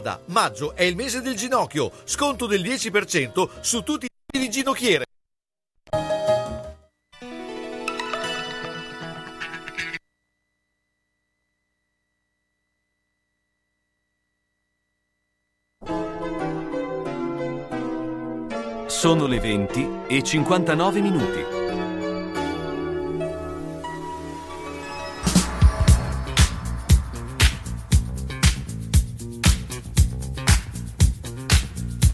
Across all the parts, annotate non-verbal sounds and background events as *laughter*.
Ricorda, maggio è il mese del ginocchio, sconto del 10% su tutti i di ginocchiere. Sono le 20 e 59 minuti.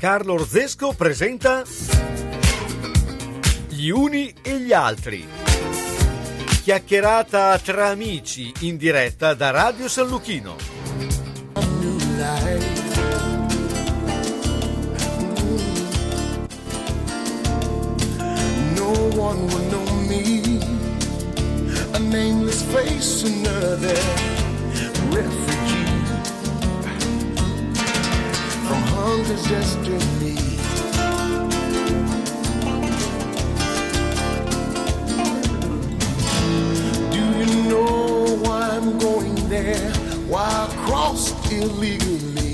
Carlo Orzesco presenta Gli uni e gli altri. Chiacchierata tra amici in diretta da Radio San Luchino. No one will know me. A nameless face, another from hunger's destiny. Do you know why I'm going there? Why I crossed illegally?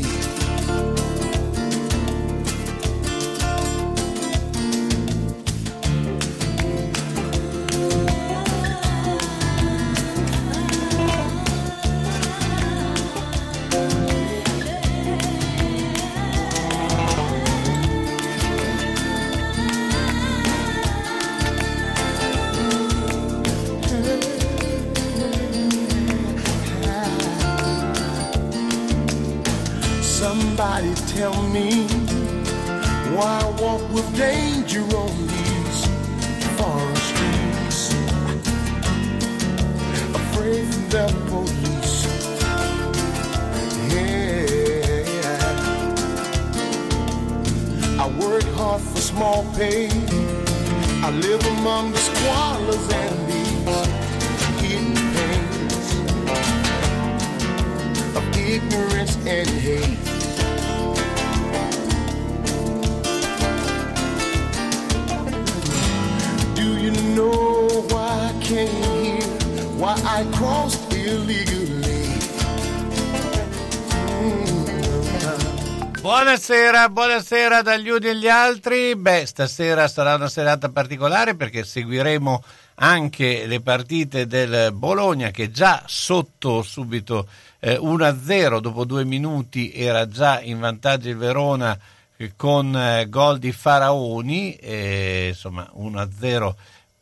Buonasera, buonasera dagli uni e gli altri. Beh, stasera sarà una serata particolare perché seguiremo anche le partite del Bologna che già sotto subito eh, 1-0 dopo due minuti era già in vantaggio il Verona eh, con eh, gol di Faraoni, eh, insomma 1-0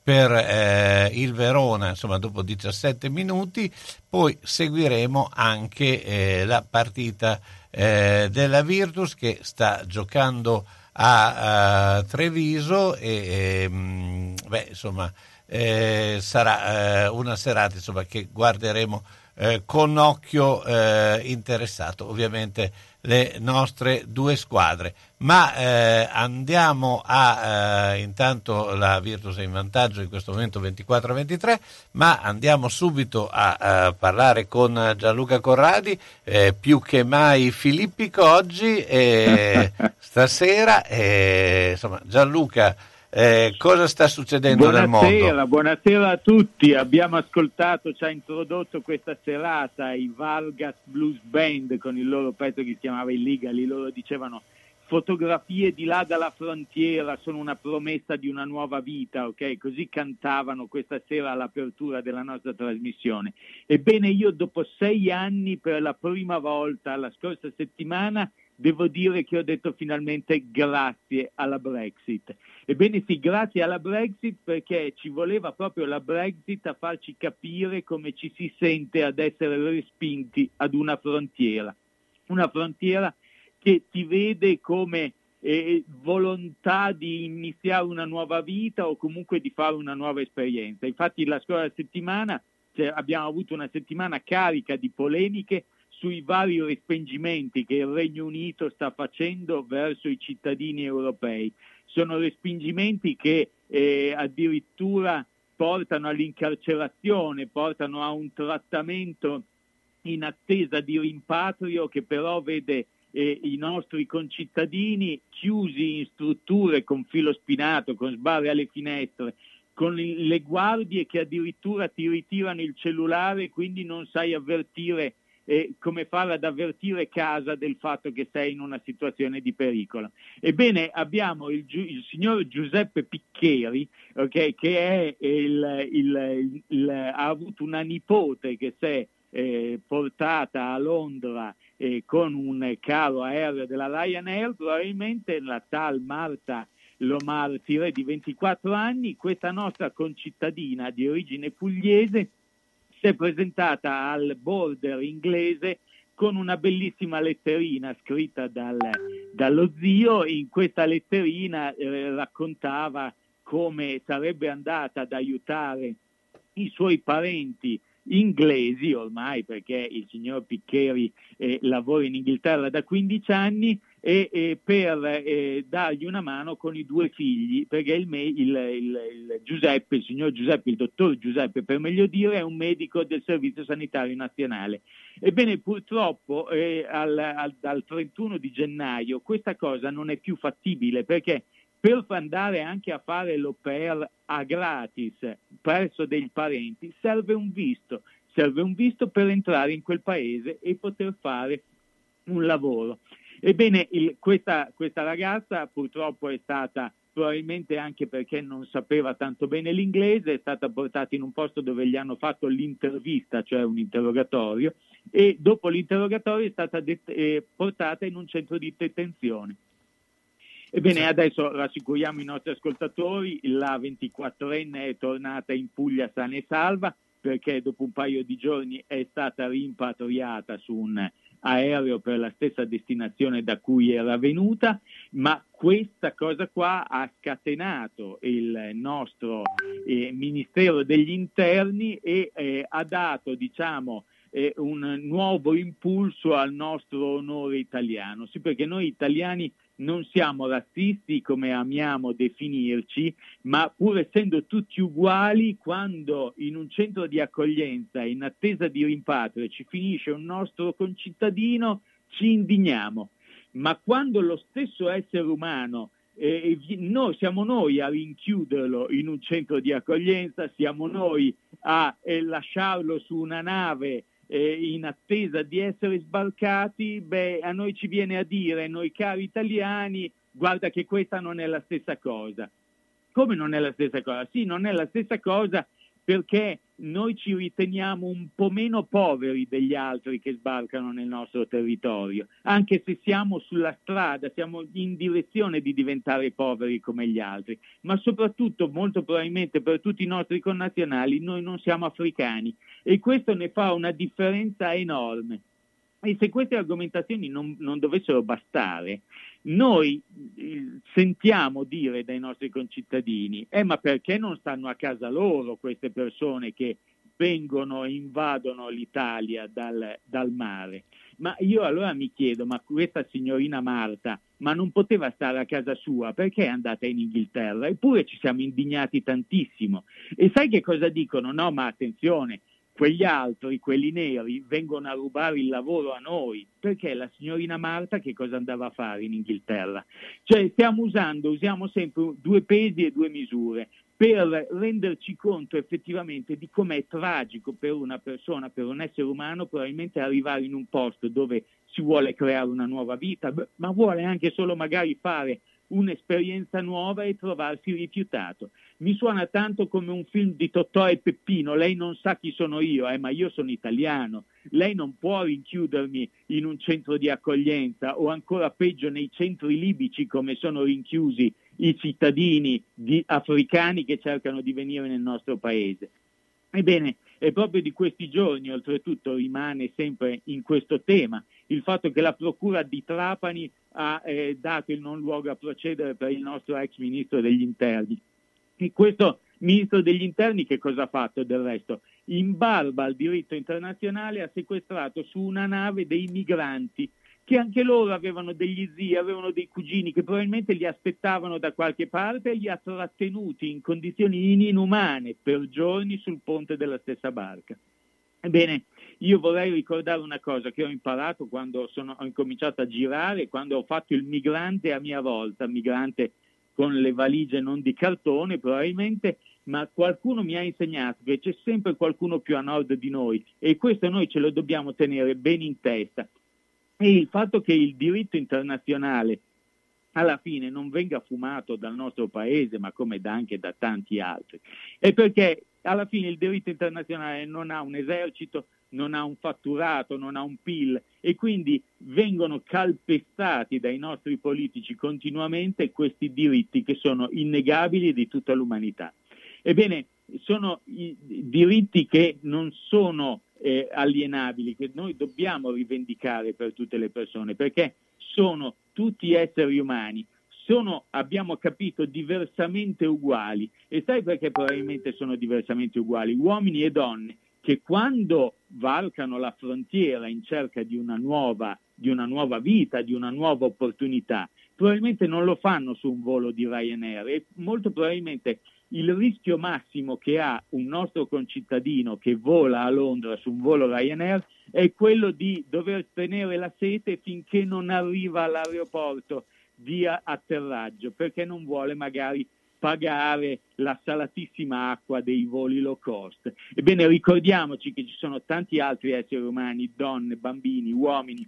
per eh, il Verona insomma, dopo 17 minuti, poi seguiremo anche eh, la partita eh, della Virtus che sta giocando a, a Treviso e ehm, beh, insomma, eh, sarà eh, una serata insomma, che guarderemo eh, con occhio interessato. Ovviamente le nostre due squadre. Ma eh, andiamo a eh, intanto la Virtus è in vantaggio in questo momento 24-23, ma andiamo subito a, a parlare con Gianluca Corradi, eh, più che mai filippico oggi e *laughs* stasera. E, insomma, Gianluca, eh, cosa sta succedendo nel mondo? Buonasera, buonasera a tutti. Abbiamo ascoltato, ci ha introdotto questa serata i Vargas Blues Band con il loro pezzo che si chiamava Illegally. Loro dicevano fotografie di là dalla frontiera sono una promessa di una nuova vita, ok? Così cantavano questa sera all'apertura della nostra trasmissione. Ebbene, io dopo sei anni per la prima volta la scorsa settimana devo dire che ho detto finalmente grazie alla Brexit. Ebbene sì, grazie alla Brexit perché ci voleva proprio la Brexit a farci capire come ci si sente ad essere respinti ad una frontiera. Una frontiera che ti vede come eh, volontà di iniziare una nuova vita o comunque di fare una nuova esperienza. Infatti la scorsa settimana cioè, abbiamo avuto una settimana carica di polemiche sui vari respingimenti che il Regno Unito sta facendo verso i cittadini europei. Sono respingimenti che eh, addirittura portano all'incarcerazione, portano a un trattamento in attesa di rimpatrio che però vede eh, i nostri concittadini chiusi in strutture con filo spinato, con sbarre alle finestre, con le guardie che addirittura ti ritirano il cellulare e quindi non sai avvertire e come farla ad avvertire casa del fatto che sei in una situazione di pericolo. Ebbene, abbiamo il, il signor Giuseppe Piccheri, okay, che il, il, ha avuto una nipote che si è eh, portata a Londra eh, con un caro aereo della Ryanair, probabilmente la tal Marta Lomartire di 24 anni, questa nostra concittadina di origine pugliese si è presentata al border inglese con una bellissima letterina scritta dal, dallo zio. In questa letterina eh, raccontava come sarebbe andata ad aiutare i suoi parenti inglesi ormai perché il signor Piccheri eh, lavora in Inghilterra da 15 anni e, e per eh, dargli una mano con i due figli perché il, il, il, il, Giuseppe, il signor Giuseppe, il dottor Giuseppe per meglio dire è un medico del Servizio Sanitario Nazionale. Ebbene purtroppo eh, al, al, dal 31 di gennaio questa cosa non è più fattibile perché per andare anche a fare l'OPER a gratis presso dei parenti serve un visto, serve un visto per entrare in quel paese e poter fare un lavoro. Ebbene, il, questa, questa ragazza purtroppo è stata probabilmente anche perché non sapeva tanto bene l'inglese, è stata portata in un posto dove gli hanno fatto l'intervista, cioè un interrogatorio, e dopo l'interrogatorio è stata det- eh, portata in un centro di detenzione. Ebbene, adesso rassicuriamo i nostri ascoltatori, la 24enne è tornata in Puglia sana e salva perché dopo un paio di giorni è stata rimpatriata su un aereo per la stessa destinazione da cui era venuta, ma questa cosa qua ha scatenato il nostro eh, Ministero degli Interni e eh, ha dato, diciamo, eh, un nuovo impulso al nostro onore italiano. Sì, perché noi italiani non siamo razzisti come amiamo definirci, ma pur essendo tutti uguali, quando in un centro di accoglienza, in attesa di rimpatrio, ci finisce un nostro concittadino, ci indigniamo. Ma quando lo stesso essere umano eh, noi, siamo noi a rinchiuderlo in un centro di accoglienza, siamo noi a eh, lasciarlo su una nave eh, in attesa di essere sbarcati, beh, a noi ci viene a dire, noi cari italiani, guarda che questa non è la stessa cosa. Come non è la stessa cosa? Sì, non è la stessa cosa perché noi ci riteniamo un po' meno poveri degli altri che sbarcano nel nostro territorio, anche se siamo sulla strada, siamo in direzione di diventare poveri come gli altri, ma soprattutto molto probabilmente per tutti i nostri connazionali noi non siamo africani e questo ne fa una differenza enorme. E se queste argomentazioni non, non dovessero bastare, noi sentiamo dire dai nostri concittadini, eh, ma perché non stanno a casa loro queste persone che vengono e invadono l'Italia dal, dal mare? Ma io allora mi chiedo, ma questa signorina Marta, ma non poteva stare a casa sua, perché è andata in Inghilterra? Eppure ci siamo indignati tantissimo. E sai che cosa dicono? No, ma attenzione, quegli altri, quelli neri, vengono a rubare il lavoro a noi, perché la signorina Marta che cosa andava a fare in Inghilterra? Cioè stiamo usando, usiamo sempre due pesi e due misure per renderci conto effettivamente di com'è tragico per una persona, per un essere umano, probabilmente arrivare in un posto dove si vuole creare una nuova vita, ma vuole anche solo magari fare un'esperienza nuova e trovarsi rifiutato. Mi suona tanto come un film di Totò e Peppino, lei non sa chi sono io, eh, ma io sono italiano, lei non può rinchiudermi in un centro di accoglienza o ancora peggio nei centri libici come sono rinchiusi i cittadini di, africani che cercano di venire nel nostro paese. Ebbene, è proprio di questi giorni, oltretutto rimane sempre in questo tema, il fatto che la Procura di Trapani ha eh, dato il non luogo a procedere per il nostro ex ministro degli interni. Questo ministro degli interni che cosa ha fatto del resto? In barba al diritto internazionale ha sequestrato su una nave dei migranti che anche loro avevano degli zii, avevano dei cugini che probabilmente li aspettavano da qualche parte e li ha trattenuti in condizioni inumane per giorni sul ponte della stessa barca. Ebbene, io vorrei ricordare una cosa che ho imparato quando sono, ho incominciato a girare, quando ho fatto il migrante a mia volta, migrante con le valigie non di cartone probabilmente, ma qualcuno mi ha insegnato che c'è sempre qualcuno più a nord di noi e questo noi ce lo dobbiamo tenere bene in testa. E il fatto che il diritto internazionale alla fine non venga fumato dal nostro paese, ma come da anche da tanti altri, è perché alla fine il diritto internazionale non ha un esercito, non ha un fatturato, non ha un PIL e quindi vengono calpestati dai nostri politici continuamente questi diritti che sono innegabili di tutta l'umanità. Ebbene, sono diritti che non sono eh, alienabili, che noi dobbiamo rivendicare per tutte le persone, perché sono tutti esseri umani, sono, abbiamo capito, diversamente uguali. E sai perché probabilmente sono diversamente uguali? Uomini e donne che quando varcano la frontiera in cerca di una nuova, di una nuova vita, di una nuova opportunità, probabilmente non lo fanno su un volo di Ryanair e molto probabilmente il rischio massimo che ha un nostro concittadino che vola a Londra su un volo Ryanair è quello di dover tenere la sete finché non arriva all'aeroporto di atterraggio, perché non vuole magari pagare la salatissima acqua dei voli low cost. Ebbene, ricordiamoci che ci sono tanti altri esseri umani, donne, bambini, uomini,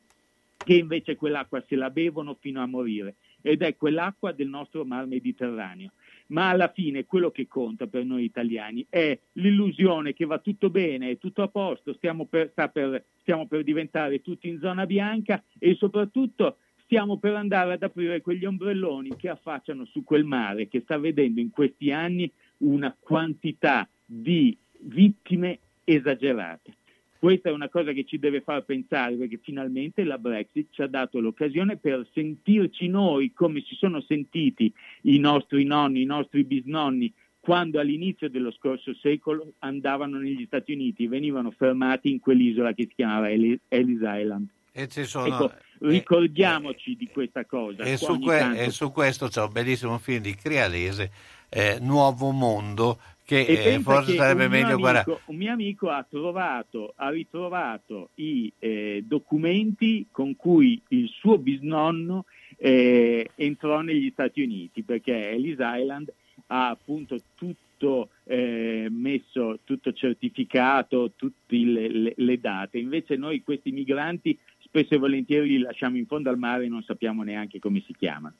che invece quell'acqua se la bevono fino a morire ed è quell'acqua del nostro mar Mediterraneo ma alla fine quello che conta per noi italiani è l'illusione che va tutto bene, è tutto a posto, stiamo per, per, stiamo per diventare tutti in zona bianca e soprattutto stiamo per andare ad aprire quegli ombrelloni che affacciano su quel mare che sta vedendo in questi anni una quantità di vittime esagerate. Questa è una cosa che ci deve far pensare perché finalmente la Brexit ci ha dato l'occasione per sentirci noi come si sono sentiti i nostri nonni, i nostri bisnonni quando all'inizio dello scorso secolo andavano negli Stati Uniti, venivano fermati in quell'isola che si chiamava Ellis Island. E ci sono, ecco, eh, ricordiamoci eh, di questa cosa. E su, que- tanto... e su, questo c'è un bellissimo film di Crialese, eh, Nuovo Mondo, che eh, forse sarebbe meglio guardare. Un mio amico ha, trovato, ha ritrovato i eh, documenti con cui il suo bisnonno eh, entrò negli Stati Uniti, perché Ellis Island ha appunto tutto eh, messo, tutto certificato, tutte le, le, le date. Invece noi questi migranti spesso e volentieri li lasciamo in fondo al mare e non sappiamo neanche come si chiamano.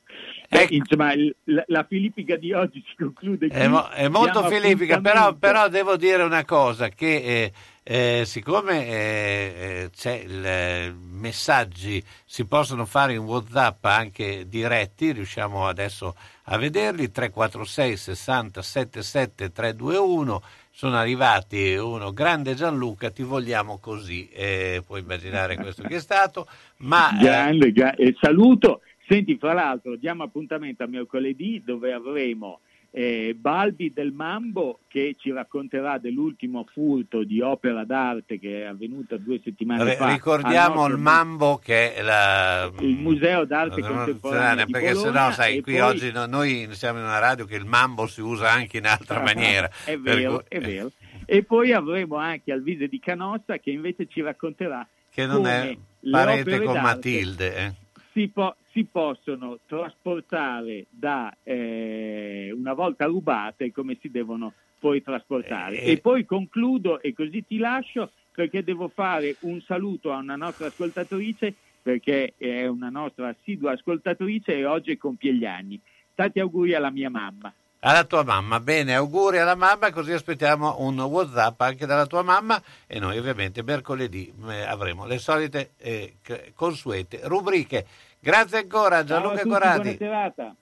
Eh, ecco. Eh, insomma, la, la, filippica di oggi si conclude. È, mo- è molto filippica, però, però, devo dire una cosa, che eh, eh, siccome eh, c'è il, eh, messaggi si possono fare in Whatsapp anche diretti, riusciamo adesso a vederli, 346 60 77 321 sono arrivati uno grande Gianluca, ti vogliamo così, eh, puoi immaginare questo che è stato. Ma, eh, grande, eh... saluto. Senti, fra l'altro, diamo appuntamento a mercoledì dove avremo eh, Balbi del Mambo che ci racconterà dell'ultimo furto di opera d'arte che è avvenuta due settimane R- fa. Ricordiamo il Mambo che è la, il Museo d'arte contemporanea perché se no sai qui poi... oggi no, noi siamo in una radio che il Mambo si usa anche in altra *laughs* maniera. è vero, per... è vero. E poi avremo anche Alvise di Canossa che invece ci racconterà che non è parete con Matilde. Eh. Si, può, si possono trasportare da eh, una volta rubate come si devono poi trasportare. Eh, e poi concludo e così ti lascio perché devo fare un saluto a una nostra ascoltatrice perché è una nostra assidua ascoltatrice e oggi compie gli anni. Tanti auguri alla mia mamma. Alla tua mamma, bene, auguri alla mamma, così aspettiamo un WhatsApp anche dalla tua mamma e noi ovviamente mercoledì eh, avremo le solite eh, consuete rubriche. Grazie ancora Gianluca Ciao Corradi. Buona serata.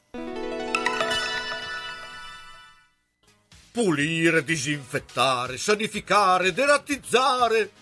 Pulire, disinfettare, sanificare, derattizzare.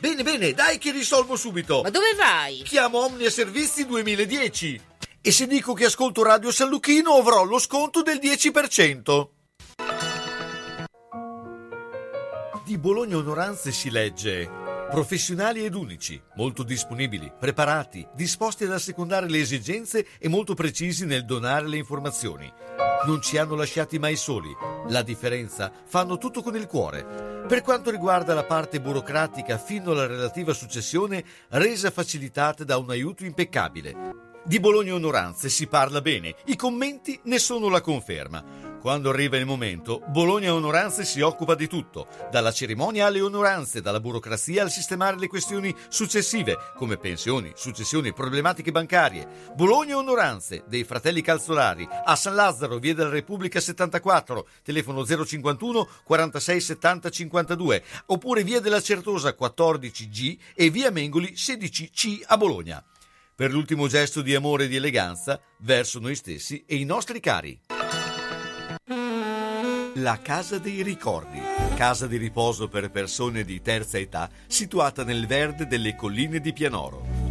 Bene, bene, dai che risolvo subito. Ma dove vai? Chiamo Omnia Servizi 2010. E se dico che ascolto Radio San Lucchino avrò lo sconto del 10%. Di Bologna Onoranze si legge professionali ed unici, molto disponibili, preparati, disposti ad assecondare le esigenze e molto precisi nel donare le informazioni. Non ci hanno lasciati mai soli. La differenza fanno tutto con il cuore. Per quanto riguarda la parte burocratica fino alla relativa successione, resa facilitata da un aiuto impeccabile. Di Bologna Onoranze si parla bene, i commenti ne sono la conferma. Quando arriva il momento, Bologna Onoranze si occupa di tutto, dalla cerimonia alle onoranze, dalla burocrazia al sistemare le questioni successive, come pensioni, successioni, problematiche bancarie. Bologna Onoranze, dei fratelli Calzolari, a San Lazzaro, via della Repubblica 74, telefono 051 46 70 52, oppure via della Certosa 14G e via Mengoli 16C a Bologna. Per l'ultimo gesto di amore e di eleganza verso noi stessi e i nostri cari. La Casa dei Ricordi, casa di riposo per persone di terza età situata nel verde delle colline di Pianoro.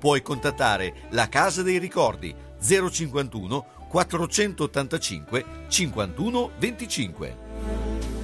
Puoi contattare la Casa dei Ricordi 051 485 51 25.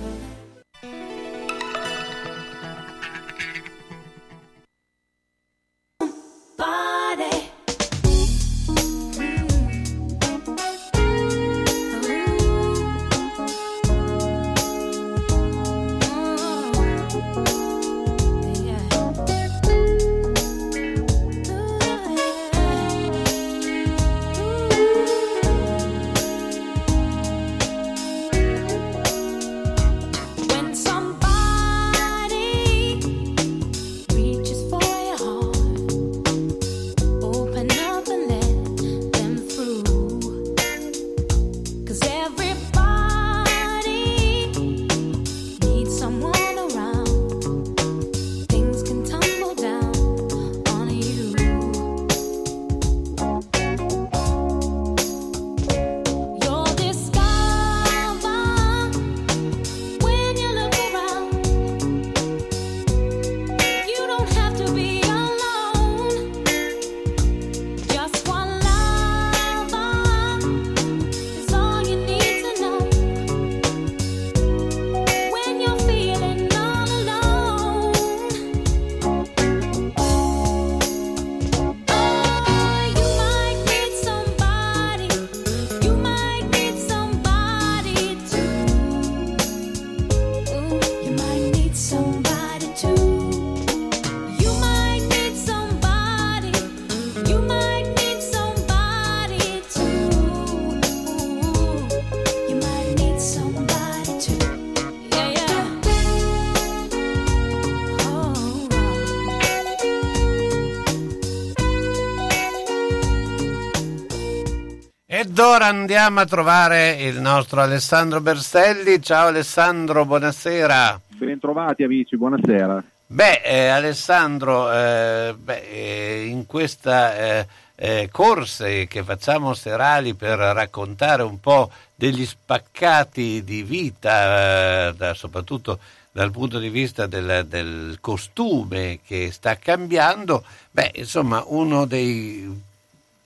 Ed ora andiamo a trovare il nostro Alessandro Berselli. Ciao Alessandro, buonasera. Bentrovati amici, buonasera. Beh, eh, Alessandro, eh, beh, eh, in questa eh, eh, corse che facciamo serali per raccontare un po' degli spaccati di vita, eh, da- soprattutto dal punto di vista del, del costume che sta cambiando, beh, insomma, uno dei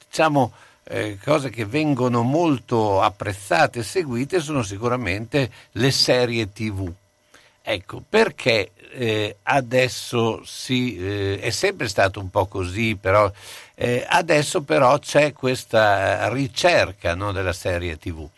diciamo, eh, cose che vengono molto apprezzate e seguite sono sicuramente le serie TV. Ecco, perché eh, adesso si, eh, è sempre stato un po' così, però eh, adesso però c'è questa ricerca no, della serie TV.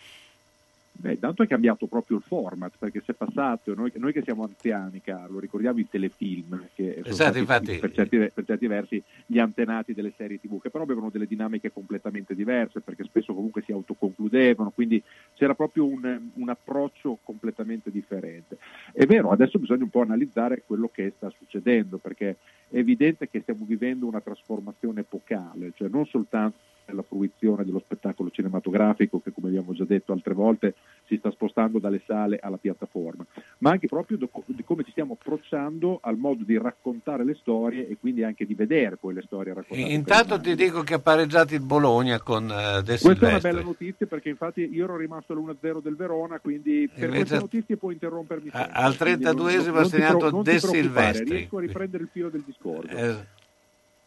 Beh, tanto è cambiato proprio il format, perché si è passato, noi, noi che siamo anziani, Carlo, ricordiamo i telefilm, che sono Esatto, infatti. per, certi, per certi versi gli antenati delle serie tv, che però avevano delle dinamiche completamente diverse, perché spesso comunque si autoconcludevano, quindi c'era proprio un, un approccio completamente differente. È vero, adesso bisogna un po' analizzare quello che sta succedendo, perché è evidente che stiamo vivendo una trasformazione epocale, cioè non soltanto nella fruizione dello spettacolo cinematografico che come abbiamo già detto altre volte si sta spostando dalle sale alla piattaforma, ma anche proprio di come ci stiamo approcciando al modo di raccontare le storie e quindi anche di vedere poi le storie raccontate. Intanto ti dico che ha pareggiato il Bologna con eh, De Questa è una Silvestri. bella notizia perché infatti io ero rimasto all'1-0 del Verona, quindi per Invece- queste notizie puoi interrompermi sempre. al quindi non- 32esimo non- ha segnato De Silvestri. Riesco a riprendere il filo del discorso. Eh,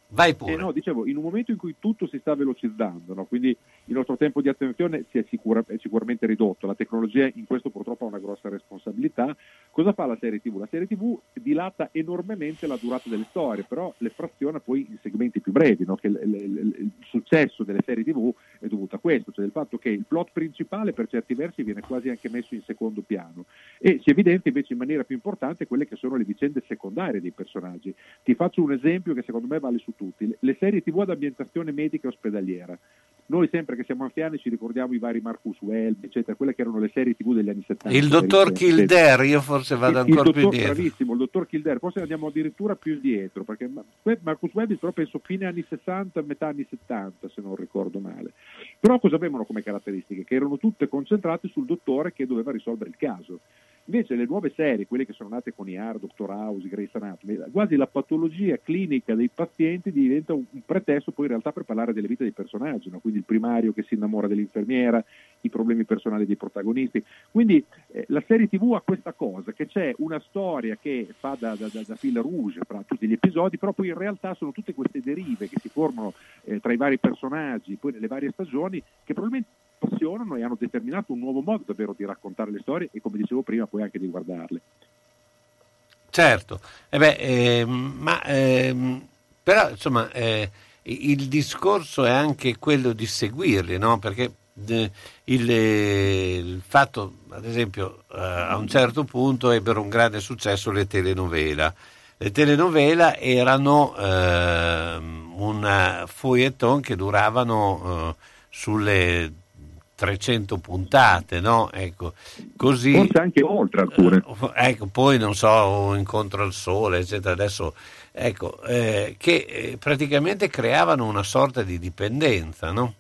vai pure. Eh no, dicevo, in un momento in cui tutto si sta velocizzando, no? quindi il nostro tempo di attenzione si è, sicura- è sicuramente ridotto, la tecnologia in questo purtroppo ha una grossa responsabilità. Cosa fa la serie TV? La serie TV dilata enormemente la durata delle storie, però le fraziona poi in segmenti più brevi, no? il, il- il- successo delle serie TV è dovuto a questo, cioè il fatto che il plot principale per certi versi viene quasi anche messo in secondo piano e si evidenzia invece in maniera più importante quelle che sono le vicende secondarie dei personaggi. Ti faccio un esempio che secondo me vale su tutti. Le serie TV ad ambientazione medica e ospedaliera. Noi sempre che siamo anziani ci ricordiamo i vari Marcus Welby, eccetera, quelle che erano le serie TV degli anni 70. Il dottor. Kildare, io forse vado Il- ancora il più dottor, indietro. Bravissimo, il dottor Kildare, forse andiamo addirittura più indietro, perché Marcus Welby però penso fine anni 60, metà anni 70, se non ricordo male. Però cosa avevano come caratteristiche? Che erano tutte concentrate sul dottore che doveva risolvere il caso. Invece le nuove serie, quelle che sono nate con IAR, Dr. House, Grace Anatomy, quasi la patologia clinica dei pazienti diventa un, pretesto poi in realtà per parlare delle vite dei personaggi, no? quindi il primario che si innamora dell'infermiera, i problemi personali dei protagonisti. Quindi eh, la serie TV ha questa cosa, che c'è una storia che fa da, da, da, da fil rouge fra tutti gli episodi, però poi in realtà sono tutte queste derive che si formano eh, tra i vari personaggi, poi nelle varie stagioni, che probabilmente appassionano e hanno determinato un nuovo modo davvero di raccontare le storie e come dicevo prima poi anche di guardarle. Certo, Eh beh, ehm, ma ehm, però insomma eh, il discorso è anche quello di seguirli, no? Perché eh, il, eh, il fatto, ad esempio, eh, a un certo punto ebbero un grande successo le telenovela. Le telenovela erano ehm, un feuilleton che duravano eh, sulle 300 puntate, no? Ecco, così... Forse anche oltre alcune. Eh, Ecco, poi non so, incontro al sole, eccetera. Adesso, ecco, eh, che eh, praticamente creavano una sorta di dipendenza, no?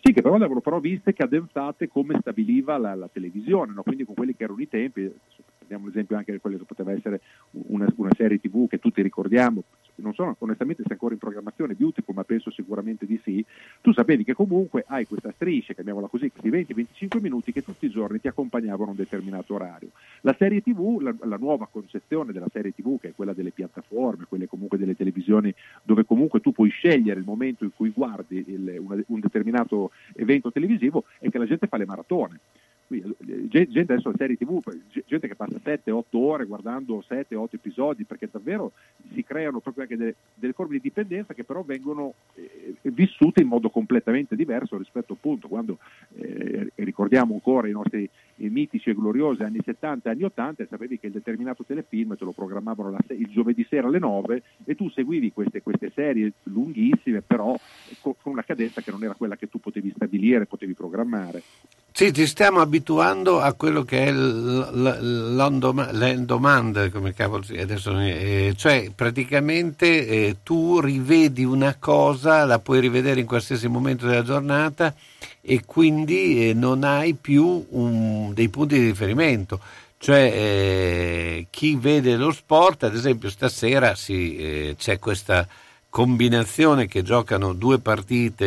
Sì, che però le avevano però viste cadenzate come stabiliva la, la televisione, no? quindi con quelli che erano i tempi, prendiamo l'esempio anche di quello che poteva essere una, una serie tv che tutti ricordiamo, non so onestamente se è ancora in programmazione Beautiful, ma penso sicuramente di sì, tu sapevi che comunque hai questa striscia, chiamiamola così, questi 20-25 minuti che tutti i giorni ti accompagnavano a un determinato orario. La serie tv, la, la nuova concezione della serie tv, che è quella delle piattaforme, quelle comunque delle televisioni, dove comunque tu puoi scegliere il momento in cui guardi il- una- un determinato evento televisivo, è che la gente fa le maratone. Eh, gen- gente adesso la serie tv, gente che passa 7-8 ore guardando 7-8 episodi perché davvero si creano proprio anche delle, delle forme di dipendenza che però vengono eh, vissute in modo completamente diverso rispetto appunto quando eh, ricordiamo ancora i nostri mitici e gloriosi anni 70 e anni 80 e sapevi che il determinato telefilm te lo programmavano la il giovedì sera alle 9 e tu seguivi queste, queste serie lunghissime però co- con una cadenza che non era quella che tu potevi stabilire, potevi programmare. Sì, ci stiamo abituando a quello che è l- l- l'on doma- l'end demand, come cavolo si adesso, eh, cioè praticamente eh, tu rivedi una cosa, la puoi rivedere in qualsiasi momento della giornata e quindi eh, non hai più un- dei punti di riferimento. Cioè eh, chi vede lo sport, ad esempio stasera si, eh, c'è questa combinazione che giocano due partite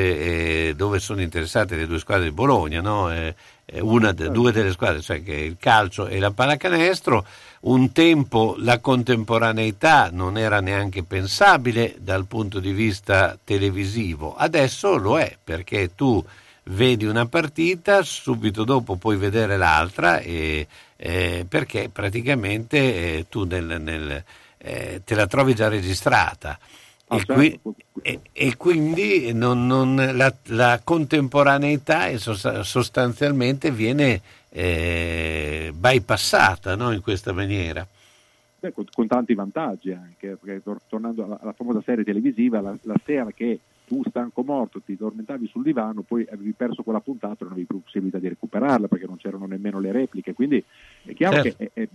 eh, dove sono interessate le due squadre di Bologna, no? Eh, eh, una due delle squadre, cioè che il calcio e la pallacanestro. Un tempo la contemporaneità non era neanche pensabile dal punto di vista televisivo, adesso lo è perché tu vedi una partita, subito dopo puoi vedere l'altra e, eh, perché praticamente eh, tu nel- nel, eh, te la trovi già registrata. Ah, E, certo. qui- e- e quindi non- non- la, la contemporaneità sostanzialmente viene eh, bypassata no, in questa maniera. Beh, con, con tanti vantaggi anche, perché tor- tornando alla, alla famosa serie televisiva, la, la sera che tu stanco morto ti addormentavi sul divano, poi avevi perso quella puntata e non avevi più possibilità di recuperarla perché non c'erano nemmeno le repliche, quindi è chiaro Certo. che è- è-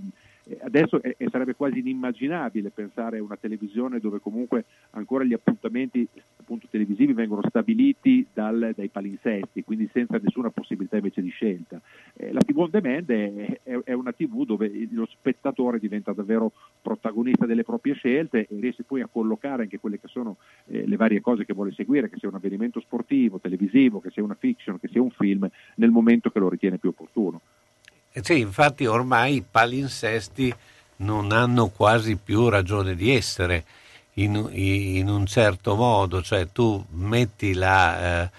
adesso è- sarebbe quasi inimmaginabile pensare a una televisione dove comunque ancora gli appuntamenti appunto, televisivi vengono stabiliti dal- dai palinsesti, quindi senza nessuna possibilità invece di scelta. Eh, la TV on demand è, è- è una TV dove lo spettatore diventa davvero protagonista delle proprie scelte e riesce poi a collocare anche quelle che sono eh, le varie cose che vuole seguire, che sia un avvenimento sportivo, televisivo, che sia una fiction, che sia un film, nel momento che lo ritiene più opportuno. Sì, infatti ormai i palinsesti non hanno quasi più ragione di essere in, in un certo modo, cioè tu metti la, eh,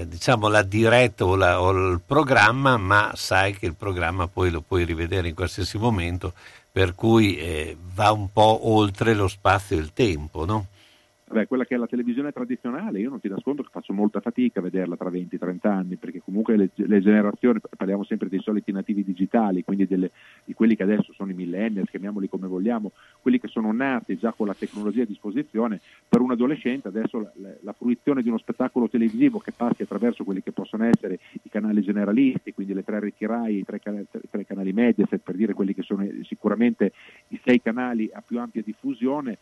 eh, diciamo la diretta o, la- o il programma, ma sai che il programma poi lo puoi rivedere in qualsiasi momento, per cui eh, va un po' oltre lo spazio e il tempo, no? Vabbè, quella che è la televisione tradizionale, io non ti nascondo che faccio molta fatica a vederla tra 20 e 30 anni, perché comunque le, le generazioni, parliamo sempre dei soliti nativi digitali, quindi delle- di quelli che adesso sono i millennials, chiamiamoli come vogliamo, quelli che sono nati già con la tecnologia a disposizione, per un adolescente adesso la, la- la fruizione di uno spettacolo televisivo che passi attraverso quelli che possono essere i canali generalisti, quindi le tre reti RAI, i tre, tre- tre canali Mediaset, per dire quelli che sono sicuramente i sei canali a più ampia diffusione,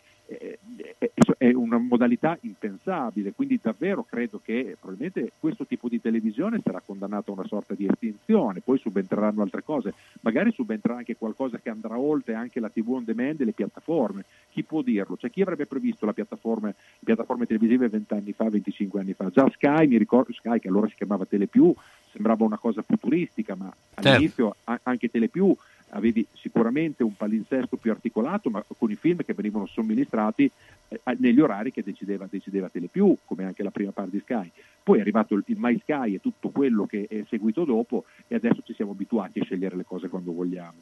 è, una modalità impensabile, quindi davvero credo che probabilmente questo tipo di televisione sarà condannato a una sorta di estinzione, poi subentreranno altre cose, magari subentrerà anche qualcosa che andrà oltre anche la TV on demand e le piattaforme, chi può dirlo? Cioè chi avrebbe previsto la piattaforma, le piattaforme televisive 20 anni fa, 25 anni fa? Già Sky, mi ricordo Sky che allora si chiamava Telepiù, sembrava una cosa futuristica, ma all'inizio a- anche Telepiù avevi sicuramente un palinsesto più articolato, ma con i film che venivano somministrati eh, negli orari che decideva, decideva Telepiù, come anche la prima parte di Sky. Poi è arrivato il, il My Sky e tutto quello che è seguito dopo e adesso ci siamo abituati a scegliere le cose quando vogliamo.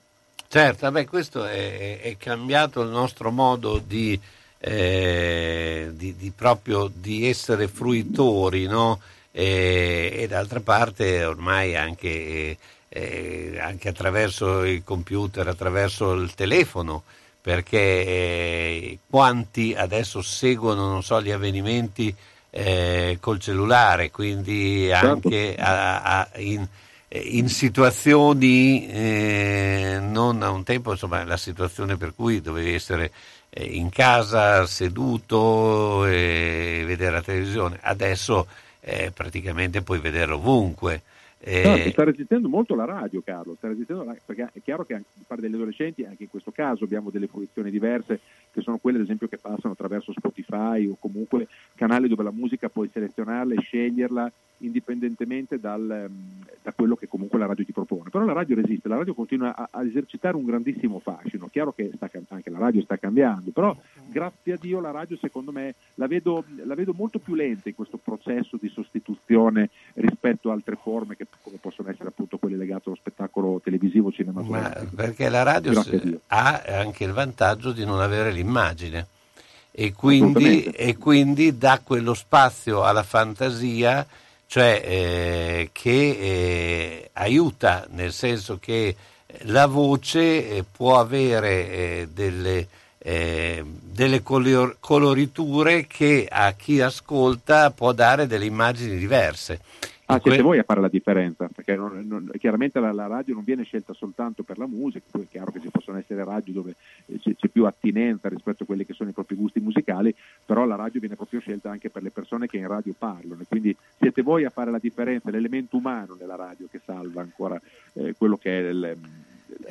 Certo, vabbè, questo è, è cambiato il nostro modo di, eh, di- di proprio di essere fruitori, no? E, e d'altra parte ormai anche, eh, anche attraverso il computer, attraverso il telefono, perché eh, quanti adesso seguono, non so, gli avvenimenti eh, col cellulare, quindi anche a- a- in, in situazioni eh, non a un tempo, insomma, la situazione per cui dovevi essere eh, in casa seduto e vedere la televisione, adesso eh, praticamente puoi vederlo ovunque. Eh, Certo, sta resistendo molto la radio, Carlo, sta resistendo la- perché è chiaro che parte degli adolescenti, anche in questo caso, abbiamo delle fruizioni diverse, che sono quelle ad esempio che passano attraverso Spotify o comunque canali dove la musica puoi selezionarla e sceglierla indipendentemente dal, ehm, da quello che comunque la radio ti propone. Però la radio resiste, la radio continua a, a esercitare un grandissimo fascino. Chiaro che sta anche la radio sta cambiando, però grazie a Dio la radio secondo me la vedo, la vedo molto più lenta in questo processo di sostituzione rispetto a altre forme che come possono essere appunto quelle legate allo spettacolo televisivo ma cinematografico. perché la radio ha anche il vantaggio di non avere l'immagine e quindi, e quindi dà quello spazio alla fantasia, cioè eh, che eh, aiuta, nel senso che la voce eh, può avere eh, delle, eh, delle color- coloriture che a chi ascolta può dare delle immagini diverse. Ah, siete que- voi a fare la differenza, perché non- non- chiaramente la, la radio non viene scelta soltanto per la musica, poi è chiaro che ci possono essere radio dove eh, c'è, c'è più attinenza rispetto a quelli che sono i propri gusti musicali, però la radio viene proprio scelta anche per le persone che in radio parlano, e quindi siete voi a fare la differenza, l'elemento umano nella radio che salva ancora eh, quello che è il-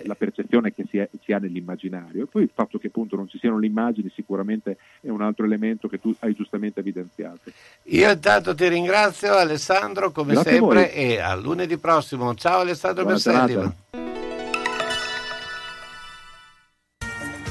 la percezione che si, è- si ha nell'immaginario. E poi il fatto che appunto non ci siano le immagini sicuramente è un altro elemento che tu hai giustamente evidenziato. Io intanto ti ringrazio Alessandro come Grazie sempre e a lunedì prossimo. Ciao Alessandro Berselli.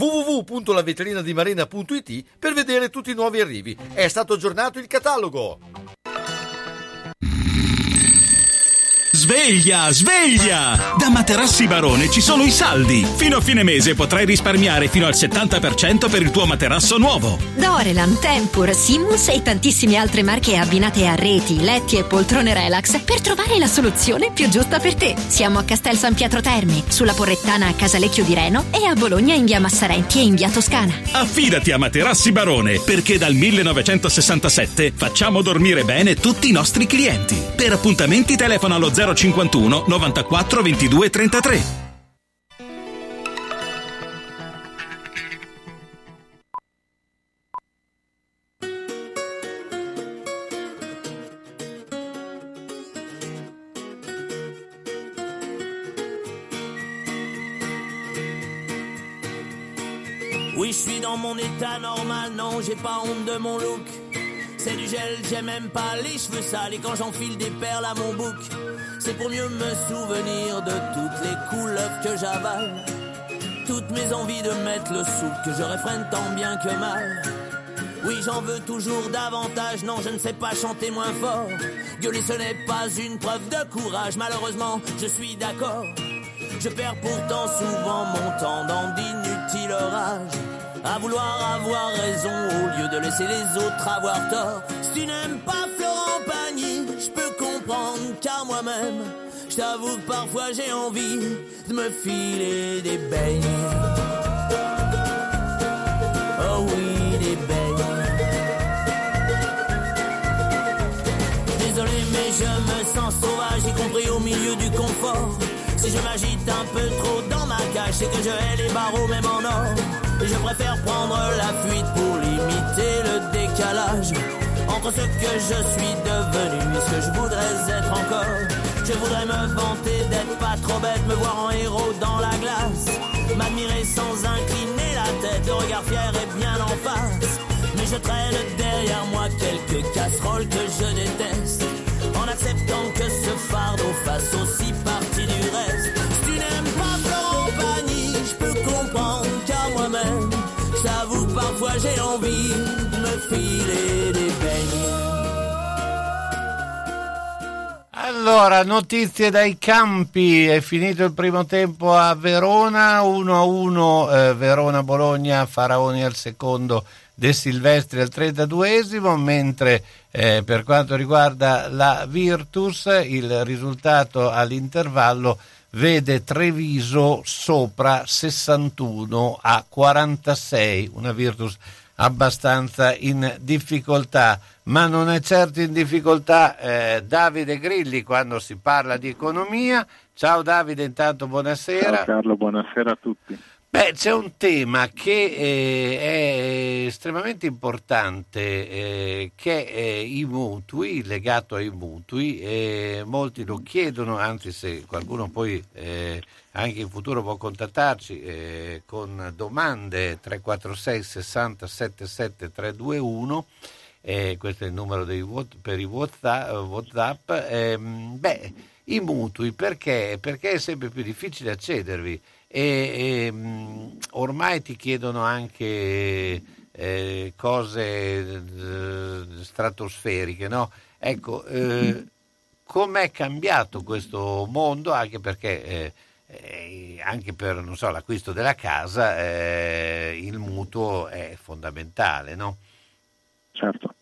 www.laveterinadimarena.it per vedere tutti i nuovi arrivi. È stato aggiornato il catalogo. Sveglia, sveglia! Da Materassi Barone ci sono i saldi. Fino a fine mese potrai risparmiare fino al 70% per il tuo materasso nuovo. Dorelan, Tempur, Simus e tantissime altre marche abbinate a reti, letti e poltrone relax per trovare la soluzione più giusta per te. Siamo a Castel San Pietro Terme, sulla Porrettana a Casalecchio di Reno e a Bologna in via Massarenti e in via Toscana. Affidati a Materassi Barone perché dal 1967 facciamo dormire bene tutti i nostri clienti. Per appuntamenti telefona allo 051 94 22 33. Oui, je suis dans mon état normal, non, j'ai pas honte de mon look. C'est du gel, j'aime même pas les cheveux sales et quand j'enfile des perles à mon bouc, c'est pour mieux me souvenir de toutes les couleuvres que j'avale. Toutes mes envies de mettre le sou que je réfrène tant bien que mal. Oui, j'en veux toujours davantage, non, je ne sais pas chanter moins fort. Gueuler, ce n'est pas une preuve de courage, malheureusement, je suis d'accord. Je perds pourtant souvent mon temps dans d'inutiles orages. À vouloir avoir raison au lieu de laisser les autres avoir tort. Si tu n'aimes pas Florent Pagny, je peux comprendre car moi-même, je t'avoue que parfois j'ai envie de me filer des beignes. Oh oui, des beignes. Désolé, mais je me sens sauvage, y compris au milieu du confort. Si je m'agite un peu trop dans ma cage, c'est que je hais les barreaux même en or. Je préfère prendre la fuite pour limiter le décalage entre ce que je suis devenu et ce que je voudrais être encore. Je voudrais me vanter d'être pas trop bête, me voir en héros dans la glace, m'admirer sans incliner la tête, le regard fier et bien en face. Mais je traîne derrière moi quelques casseroles que je déteste, en acceptant que ce fardeau fasse aussi partie du reste. Je peux comprendre car moi-même, j'avoue parfois j'ai envie de me filer des beignes. Allora, notizie dai campi, è finito il primo tempo a Verona, 1-1 eh, Verona-Bologna, Faraoni al secondo, De Silvestri al 32esimo, mentre eh, per quanto riguarda la Virtus il risultato all'intervallo vede Treviso sopra 61 a 46, una Virtus abbastanza in difficoltà, ma non è certo in difficoltà eh, Davide Grilli quando si parla di economia. Ciao Davide, intanto buonasera. Ciao Carlo, buonasera a tutti. Beh, c'è un tema che eh, è estremamente importante, eh, che è i mutui, legato ai mutui, e molti lo chiedono, anzi se qualcuno poi eh, anche in futuro può contattarci eh, con domande 346 60 77 321, eh, questo è il numero dei per i WhatsApp, WhatsApp ehm, beh, i mutui perché? Perché è sempre più difficile accedervi e, e, mh, ormai ti chiedono anche eh, cose eh, stratosferiche, no? Ecco, eh, com'è cambiato questo mondo anche perché eh, eh, anche per so, l'acquisto della casa eh, il mutuo è fondamentale, no? Certo.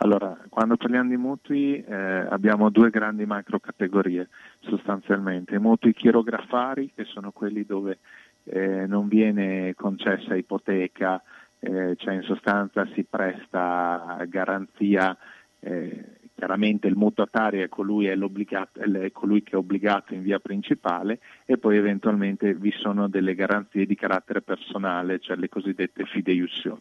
Allora, quando parliamo di mutui eh, abbiamo due grandi macro categorie sostanzialmente. I mutui chirografari, che sono quelli dove eh, non viene concessa ipoteca, eh, cioè in sostanza si presta garanzia, eh, chiaramente il mutuatario è colui, è, è colui che è obbligato in via principale e poi eventualmente vi sono delle garanzie di carattere personale, cioè le cosiddette fideiussioni.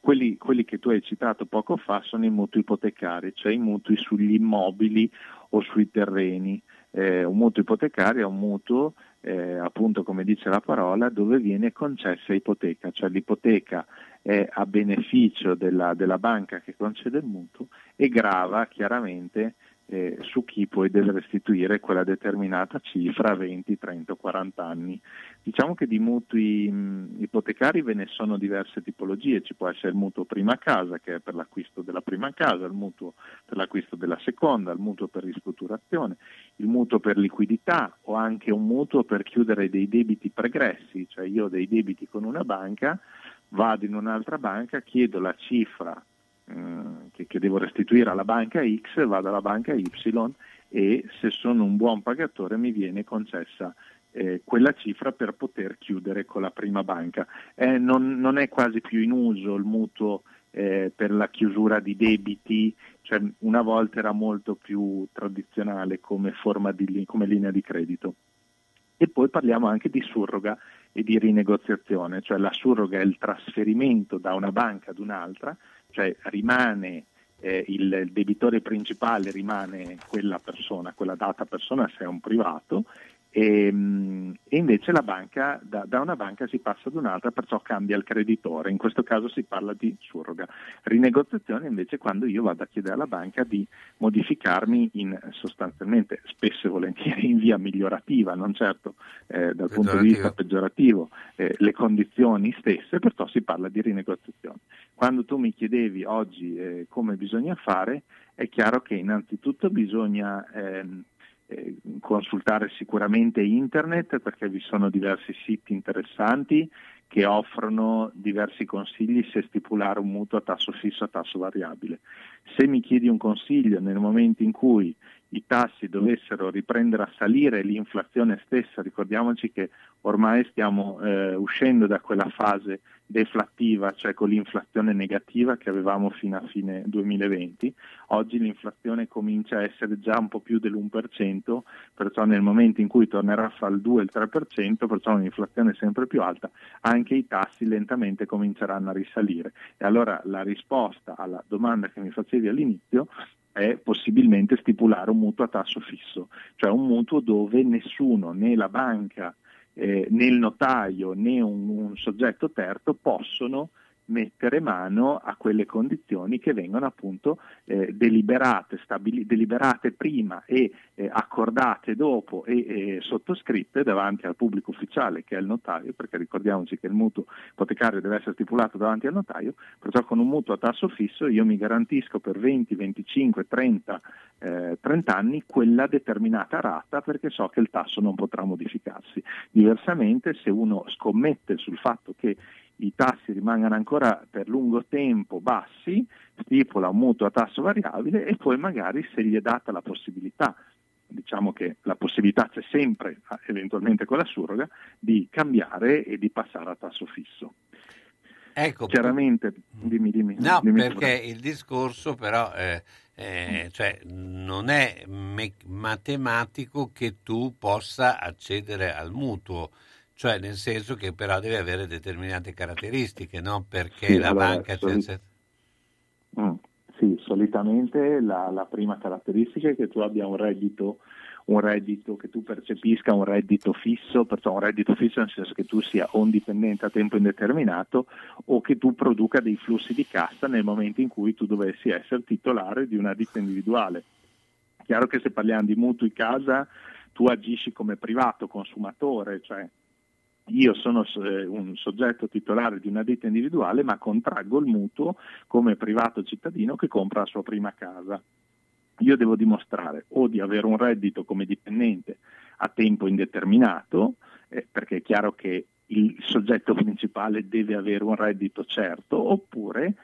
Quelli, quelli, che tu hai citato poco fa sono i mutui ipotecari, cioè i mutui sugli immobili o sui terreni. Eh, un mutuo ipotecario è un mutuo, eh, appunto come dice la parola, dove viene concessa ipoteca, cioè l'ipoteca è a beneficio della, della banca che concede il mutuo e grava chiaramente eh, su chi poi deve restituire quella determinata cifra a 20, 30 o 40 anni. Diciamo che di mutui mh, ipotecari ve ne sono diverse tipologie, ci può essere il mutuo prima casa che è per l'acquisto della prima casa, il mutuo per l'acquisto della seconda, il mutuo per ristrutturazione, il mutuo per liquidità o anche un mutuo per chiudere dei debiti pregressi, cioè io ho dei debiti con una banca, vado in un'altra banca, chiedo la cifra eh, che, devo restituire alla banca X, vado alla banca Y e se sono un buon pagatore mi viene concessa eh, quella cifra per poter chiudere con la prima banca. Eh, non, non, è quasi più in uso il mutuo eh, per la chiusura di debiti, cioè una volta era molto più tradizionale come, di, come linea di credito. E poi parliamo anche di surroga e di rinegoziazione, cioè la surroga è il trasferimento da una banca ad un'altra, cioè rimane eh, il, debitore principale rimane quella persona, quella data persona se è un privato e, e invece la banca, da, da, una banca si passa ad un'altra, perciò cambia il creditore, in questo caso si parla di surroga. Rinegoziazione invece quando io vado a chiedere alla banca di modificarmi in, sostanzialmente, spesso e volentieri in via migliorativa, non certo eh, dal punto di vista peggiorativo, eh, le condizioni stesse, perciò si parla di rinegoziazione. Quando tu mi chiedevi oggi eh, come bisogna fare, è chiaro che innanzitutto bisogna ehm, eh, consultare sicuramente internet perché vi sono diversi siti interessanti che offrono diversi consigli se stipulare un mutuo a tasso fisso o a tasso variabile. Se mi chiedi un consiglio nel momento in cui i tassi dovessero riprendere a salire, l'inflazione stessa, ricordiamoci che ormai stiamo eh, uscendo da quella fase deflattiva, cioè con l'inflazione negativa che avevamo fino a fine 2020, oggi l'inflazione comincia a essere già un po' più dell'1%, perciò nel momento in cui tornerà a fare il 2 il 3%, perciò un'inflazione sempre più alta, anche i tassi lentamente cominceranno a risalire. E allora la risposta alla domanda che mi facevi all'inizio è possibilmente stipulare un mutuo a tasso fisso, cioè un mutuo dove nessuno, né la banca eh, né il notaio né un, un soggetto terzo possono mettere mano a quelle condizioni che vengono appunto eh, deliberate, stabili- deliberate prima e eh, accordate dopo e eh, sottoscritte davanti al pubblico ufficiale che è il notaio, perché ricordiamoci che il mutuo ipotecario deve essere stipulato davanti al notaio, perciò con un mutuo a tasso fisso io mi garantisco per 20, 25, 30, 30 anni quella determinata rata perché so che il tasso non potrà modificarsi. Diversamente se uno scommette sul fatto che i tassi rimangano ancora per lungo tempo bassi, stipula un mutuo a tasso variabile e poi magari se gli è data la possibilità, diciamo che la possibilità c'è sempre, eventualmente con la surroga, di cambiare e di passare a tasso fisso. Ecco, Chiaramente, dimmi, dimmi. No, dimmi perché il discorso però eh, eh, cioè, non è me- matematico che tu possa accedere al mutuo cioè nel senso che però deve avere determinate caratteristiche, no? Perché Sì, la allora, banca... soli- Cioè, Mm, sì, solitamente la, la prima caratteristica è che tu abbia un reddito, un reddito che tu percepisca un reddito fisso, perciò un reddito fisso nel senso che tu sia o un dipendente a tempo indeterminato o che tu produca dei flussi di cassa nel momento in cui tu dovessi essere titolare di una ditta individuale. Chiaro che se parliamo di mutui casa tu agisci come privato consumatore, cioè io sono eh, un soggetto titolare di una ditta individuale ma contraggo il mutuo come privato cittadino che compra la sua prima casa. Io devo dimostrare o di avere un reddito come dipendente a tempo indeterminato, eh, perché è chiaro che il soggetto principale deve avere un reddito certo, oppure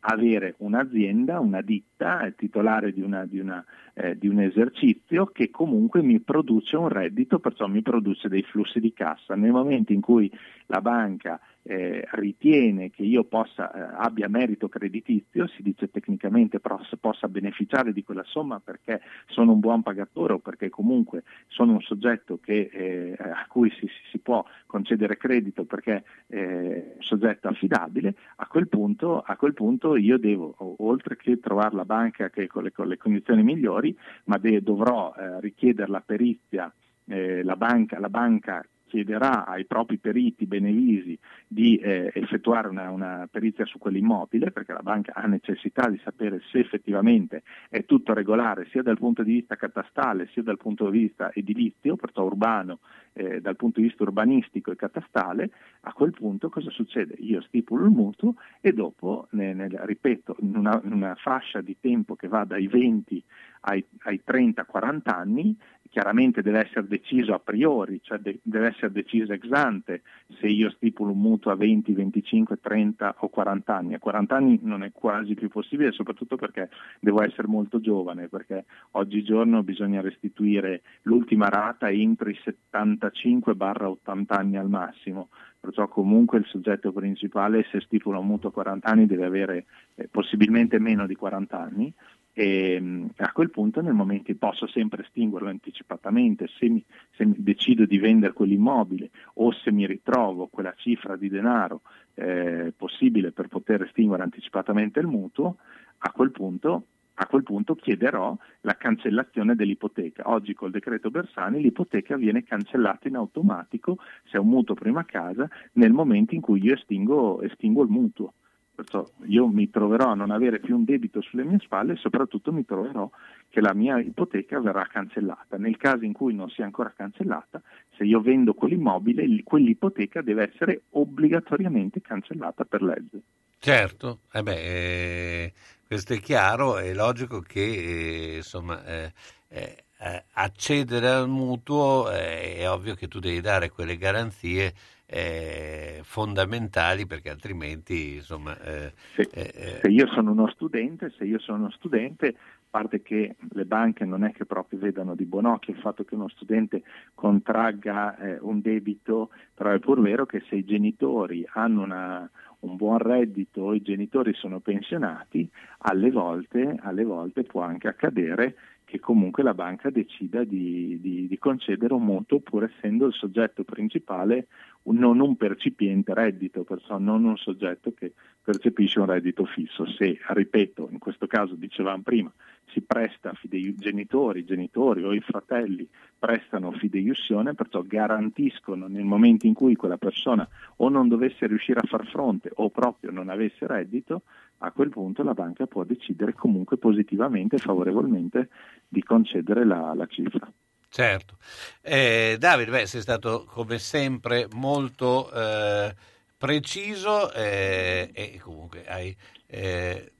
avere un'azienda, una ditta, titolare di, una, di, una, eh, di, un esercizio che comunque mi produce un reddito, perciò mi produce dei flussi di cassa. Nel momento in cui la banca eh, ritiene che io possa, eh, abbia merito creditizio, si dice tecnicamente possa, possa beneficiare di quella somma perché sono un buon pagatore o perché comunque sono un soggetto che, eh, a cui si, si, può concedere credito perché è un soggetto affidabile, a quel punto, a quel punto io devo, oltre che trovare la banca che con le, con le condizioni migliori, ma de- dovrò eh, richiedere la perizia, eh, la banca, la banca chiederà ai propri periti benevisi di eh, effettuare una, una perizia su quell'immobile perché la banca ha necessità di sapere se effettivamente è tutto regolare sia dal punto di vista catastale sia dal punto di vista edilizio, perciò urbano, eh, dal punto di vista urbanistico e catastale, a quel punto cosa succede? Io stipulo il mutuo e dopo, ne- nel- ripeto, in una, in una fascia di tempo che va dai 20 ai, ai 30-40 anni, chiaramente deve essere deciso a priori, cioè de- deve essere deciso ex ante se io stipulo un mutuo a 20, 25, 30 o 40 anni. A 40 anni non è quasi più possibile, soprattutto perché devo essere molto giovane, perché oggigiorno bisogna restituire l'ultima rata entro i 75-80 anni al massimo. Perciò comunque il soggetto principale se stipula un mutuo a 40 anni deve avere eh, possibilmente meno di 40 anni e mh, a quel punto nel momento in cui posso sempre estinguerlo anticipatamente se, mi, se decido di vendere quell'immobile o se mi ritrovo quella cifra di denaro eh, possibile per poter estinguere anticipatamente il mutuo, a quel punto a quel punto chiederò la cancellazione dell'ipoteca. Oggi col decreto Bersani l'ipoteca viene cancellata in automatico se è un mutuo prima casa nel momento in cui io estingo, estingo il mutuo. Perciò io mi troverò a non avere più un debito sulle mie spalle e soprattutto mi troverò che la mia ipoteca verrà cancellata. Nel caso in cui non sia ancora cancellata, se io vendo quell'immobile, il- quell'ipoteca deve essere obbligatoriamente cancellata per legge. Certo, eh beh, eh, questo è chiaro, è logico che eh, insomma, eh, eh, accedere al mutuo eh, è ovvio che tu devi dare quelle garanzie eh, fondamentali perché altrimenti insomma eh, Se, eh, eh, se io sono uno studente, se io sono uno studente, a parte che le banche non è che proprio vedano di buon occhio il fatto che uno studente contragga eh, un debito, però è pur vero che se i genitori hanno una- un buon reddito i genitori sono pensionati, alle volte, alle volte può anche accadere che comunque la banca decida di, di- di concedere un mutuo pur essendo il soggetto principale non un percipiente reddito, perciò non un soggetto che percepisce un reddito fisso. Se, ripeto, in questo caso dicevamo prima, si presta fidei genitori, genitori o i fratelli prestano fideiussione, perciò garantiscono nel momento in cui quella persona o non dovesse riuscire a far fronte o proprio non avesse reddito, a quel punto la banca può decidere comunque positivamente e favorevolmente di concedere la, la cifra. Certo. Eh, Davide, beh, sei stato come sempre molto eh, preciso eh, e comunque hai eh,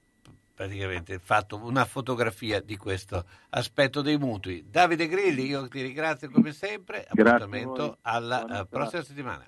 praticamente fatto una fotografia di questo aspetto dei mutui. Davide Grilli, io ti ringrazio come sempre, appuntamento alla eh, prossima settimana.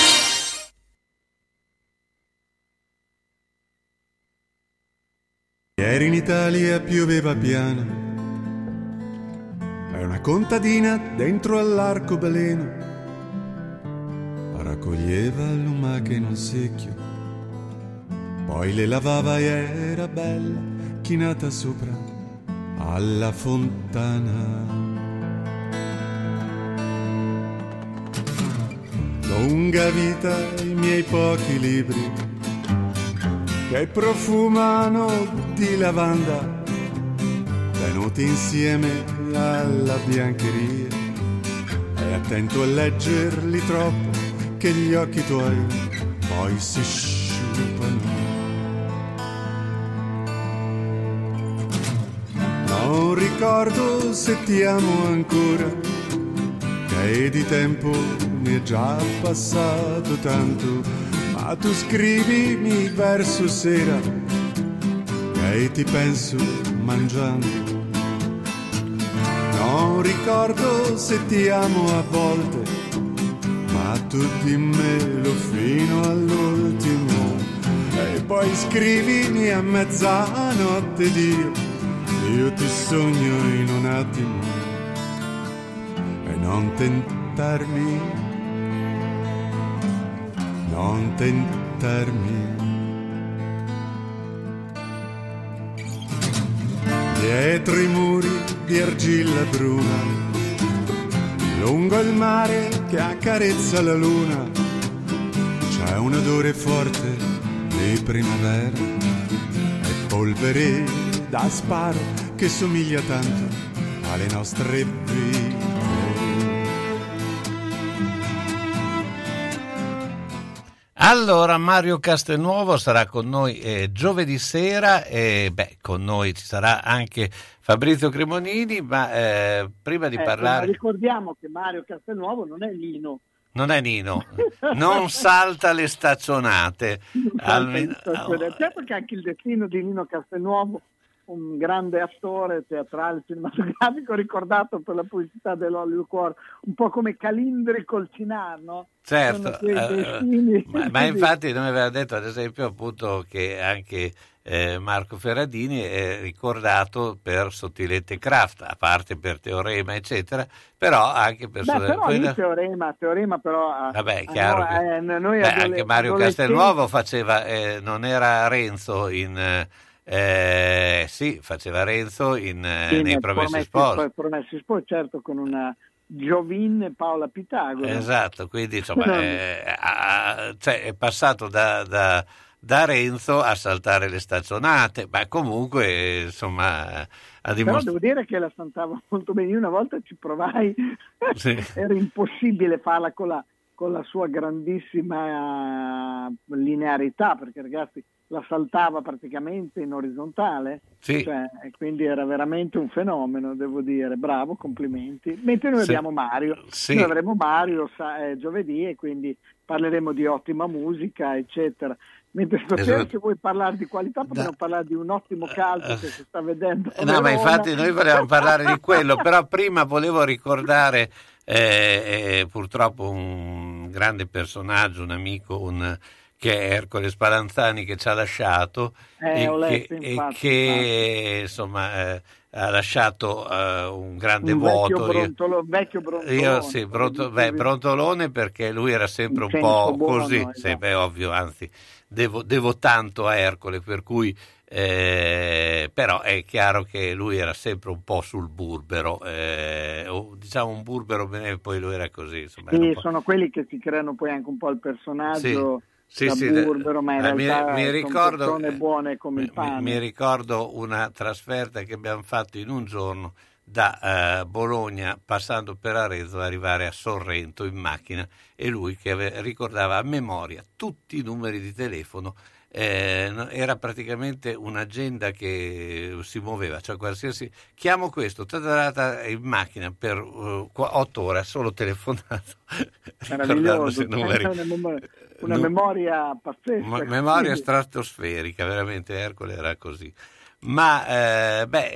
Ieri in Italia pioveva piano. E una contadina dentro all'arcobaleno. Raccoglieva lumache in un secchio, poi le lavava e era bella chinata sopra alla fontana. Lunga vita i miei pochi libri che profumano di lavanda, tenuti insieme alla biancheria. E attento a leggerli troppo, che gli occhi tuoi poi si sciupano. Non ricordo se ti amo ancora, che di tempo ne è già passato tanto, ma tu scrivimi verso sera, che ti penso mangiando. Non ricordo se ti amo a volte, ma tu dimmelo fino all'ultimo. E poi scrivimi a mezzanotte Dio, io ti sogno in un attimo. E non tentarmi, non tentarmi. Dietro i muri di argilla bruna lungo il mare che accarezza la luna, c'è un odore forte di primavera e polvere da sparo che somiglia tanto alle nostre vite. Allora, Mario Castelnuovo sarà con noi eh, giovedì sera e beh, con noi ci sarà anche Fabrizio Cremonini, ma eh, prima di Ecco, parlare... ma ricordiamo che Mario Castelnuovo non è Lino. Non è Nino, *laughs* non salta le staccionate. Almeno- Certo che anche il destino di Nino Castelnuovo, un grande attore teatrale cinematografico ricordato per la pubblicità dell'Olio Cuore, un po' come Calindri col Cinar, no? Certo, eh, destini. ma, ma infatti noi aveva detto ad esempio appunto che anche eh, Marco Ferradini è ricordato per Sottilette Craft, a parte per Teorema eccetera, però anche per... Beh, però quella- teorema, teorema però... a- Vabbè, è a chiaro noi- che- eh, Beh, adole- anche Mario Castelnuovo faceva, eh, non era Renzo in... eh, sì, faceva Renzo in, eh, Sì, nei Promessi Sposi. Promessi Sposi, certo, con una Giovin Paola Pitagora. Esatto, quindi insomma No. eh, ha- cioè, è passato da, da- da Renzo a saltare le staccionate, ma comunque insomma ha Però devo dire che la santava *laughs* molto bene. Io una volta ci provai, Sì. *laughs* era impossibile farla con la, con la sua grandissima linearità, perché ragazzi la saltava praticamente in orizzontale, Sì. cioè, e quindi era veramente un fenomeno, devo dire, bravo, complimenti. Mentre noi Sì. abbiamo Mario, Sì. noi avremo Mario sa- eh, giovedì e quindi parleremo di ottima musica, eccetera. Mentre stasera Esatto. se vuoi parlare di qualità potremmo parlare di un ottimo calcio che si sta vedendo. Eh, No, ma infatti noi volevamo parlare di quello, però prima volevo ricordare eh, eh, purtroppo un grande personaggio, un amico, un- che è Ercole Spallanzani che ci ha lasciato Eh, e, letto, che, e infatti, che, insomma eh, ha lasciato eh, un grande un vuoto. Io- brontolo- vecchio brontolone. Io sì, Bronto- beh, Brontolone perché lui era sempre un po' buono, così, esatto. sì, beh, ovvio, anzi, devo, devo tanto a Ercole, per cui, eh, però è chiaro che lui era sempre un po' sul burbero, eh, o diciamo un burbero bene, poi lui era così, insomma, Sì, sono quelli che si creano poi anche un po' il personaggio Sì, da sì, burbero, ma in eh, mi- realtà mi sono ricordo- persone buone come il Mi, pane. mi ricordo una trasferta che abbiamo fatto in un giorno da eh, Bologna passando per Arezzo arrivare a Sorrento in macchina e lui che ave- ricordava a memoria tutti i numeri di telefono eh, no, era praticamente un'agenda che si muoveva, cioè qualsiasi chiamo questo, tata in macchina per uh, otto ore, solo telefonato *laughs* ricordandosi i numeri. una memoria, una Nu- memoria pazzesca. Memoria stratosferica, veramente Ercole era così. Ma eh, beh,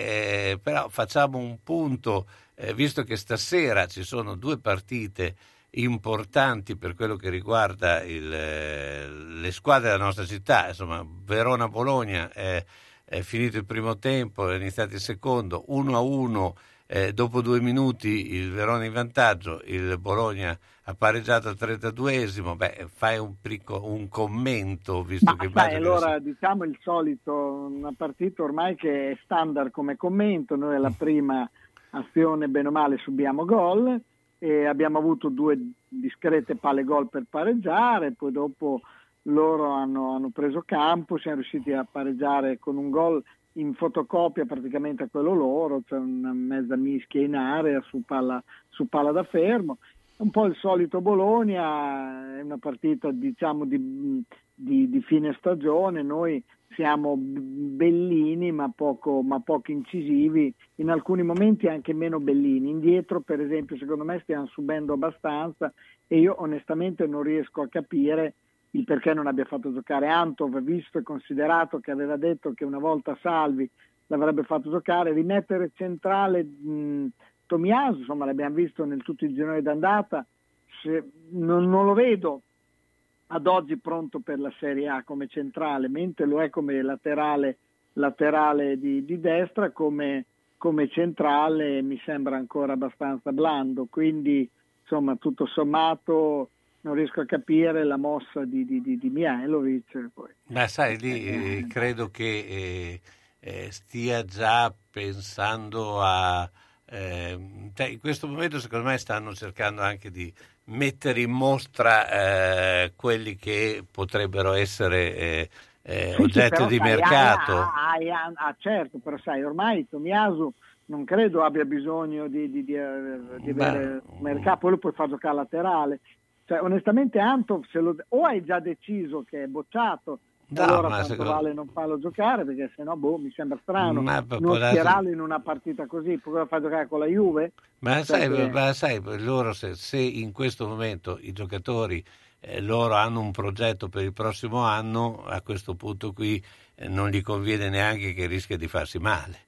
eh, però facciamo un punto, eh, visto che stasera ci sono due partite importanti per quello che riguarda il, eh, le squadre della nostra città, insomma Verona-Bologna è, è finito il primo tempo, è iniziato il secondo, 1 a 1 eh, dopo due minuti il Verona in vantaggio, il Bologna ha pareggiato al 32esimo, beh fai un, picco- un commento visto Ma che che allora diciamo il solito, una partita ormai che è standard come commento, noi alla prima azione bene o male subiamo gol e abbiamo avuto due discrete palle gol per pareggiare, poi dopo loro hanno, hanno preso campo, siamo riusciti a pareggiare con un gol in fotocopia praticamente a quello loro, cioè una mezza mischia in area su palla, su palla da fermo. Un po' il solito Bologna, è una partita diciamo di, di- di fine stagione, noi siamo bellini ma poco, ma poco incisivi, in alcuni momenti anche meno bellini. Indietro per esempio secondo me stiamo subendo abbastanza e io onestamente non riesco a capire il perché non abbia fatto giocare Antov, visto e considerato che aveva detto che una volta Salvi l'avrebbe fatto giocare, rimettere centrale mh, insomma l'abbiamo visto nel tutto il girone d'andata, se- non, non lo vedo ad oggi pronto per la Serie A come centrale, mentre lo è come laterale, laterale di, di destra, come, come centrale mi sembra ancora abbastanza blando, quindi insomma tutto sommato non riesco a capire la mossa di, di, di, di Mihailovic. Poi. Beh, sai, lì eh, credo che eh, eh, stia già pensando a... ehm, cioè, in questo momento secondo me stanno cercando anche di mettere in mostra eh, quelli che potrebbero essere eh, eh, Sì, oggetto di sai, mercato. Ah, ah, ah, certo, però sai, ormai Tomiasu non credo abbia bisogno di, di, di, eh, di Beh, avere un mercato, poi lo puoi far giocare laterale. Cioè, onestamente Antov se lo- o hai già deciso che è bocciato, No, allora ma secondo- vale non farlo giocare perché sennò boh, mi sembra strano Ma non schierarlo in una partita così, poi lo giocare con la Juve. Ma Cioè sai, che- ma sai, loro se, se in questo momento i giocatori eh, loro hanno un progetto per il prossimo anno, a questo punto qui eh, non gli conviene neanche che rischia di farsi male.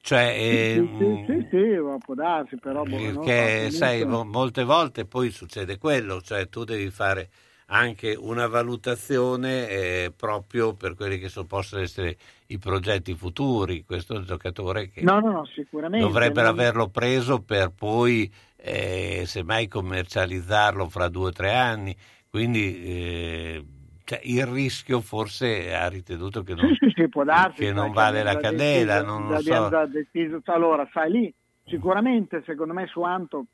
Cioè, eh, sì, sì, sì, sì, ma può darsi, però boh, perché sai, molte volte poi succede quello, cioè tu devi fare anche una valutazione eh, proprio per quelli che so- possono essere i progetti futuri. Questo è un giocatore che No, no, no, sicuramente. dovrebbero averlo preso per poi eh, semmai commercializzarlo fra due o tre anni. Quindi eh, cioè, il rischio forse ha ritenuto che non, Sì, sì, darsi. che non vale la candela, deciso- non lo so. deciso. Allora, sai lì, sicuramente secondo me su Anto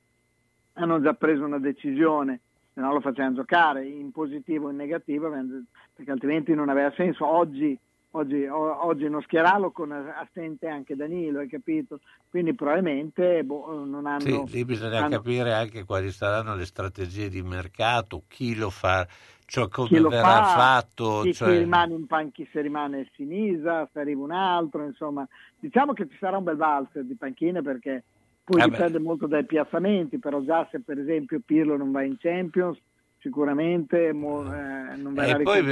hanno già preso una decisione, se no lo facevano giocare in positivo o in negativo, perché altrimenti non aveva senso. Oggi, oggi, oggi non schierarlo con assente anche Danilo, hai capito? Quindi probabilmente boh, non hanno... Sì, lì bisogna hanno- capire anche quali saranno le strategie di mercato, chi lo fa, cioè come verrà fa, fatto. chi, cioè- chi rimane in panchina, se rimane Sinisa, se arriva un altro, insomma, diciamo che ci sarà un bel valzer di panchine perché poi Eh dipende molto dai piazzamenti, però già se per esempio Pirlo non va in Champions, sicuramente mo- eh, non verrà E poi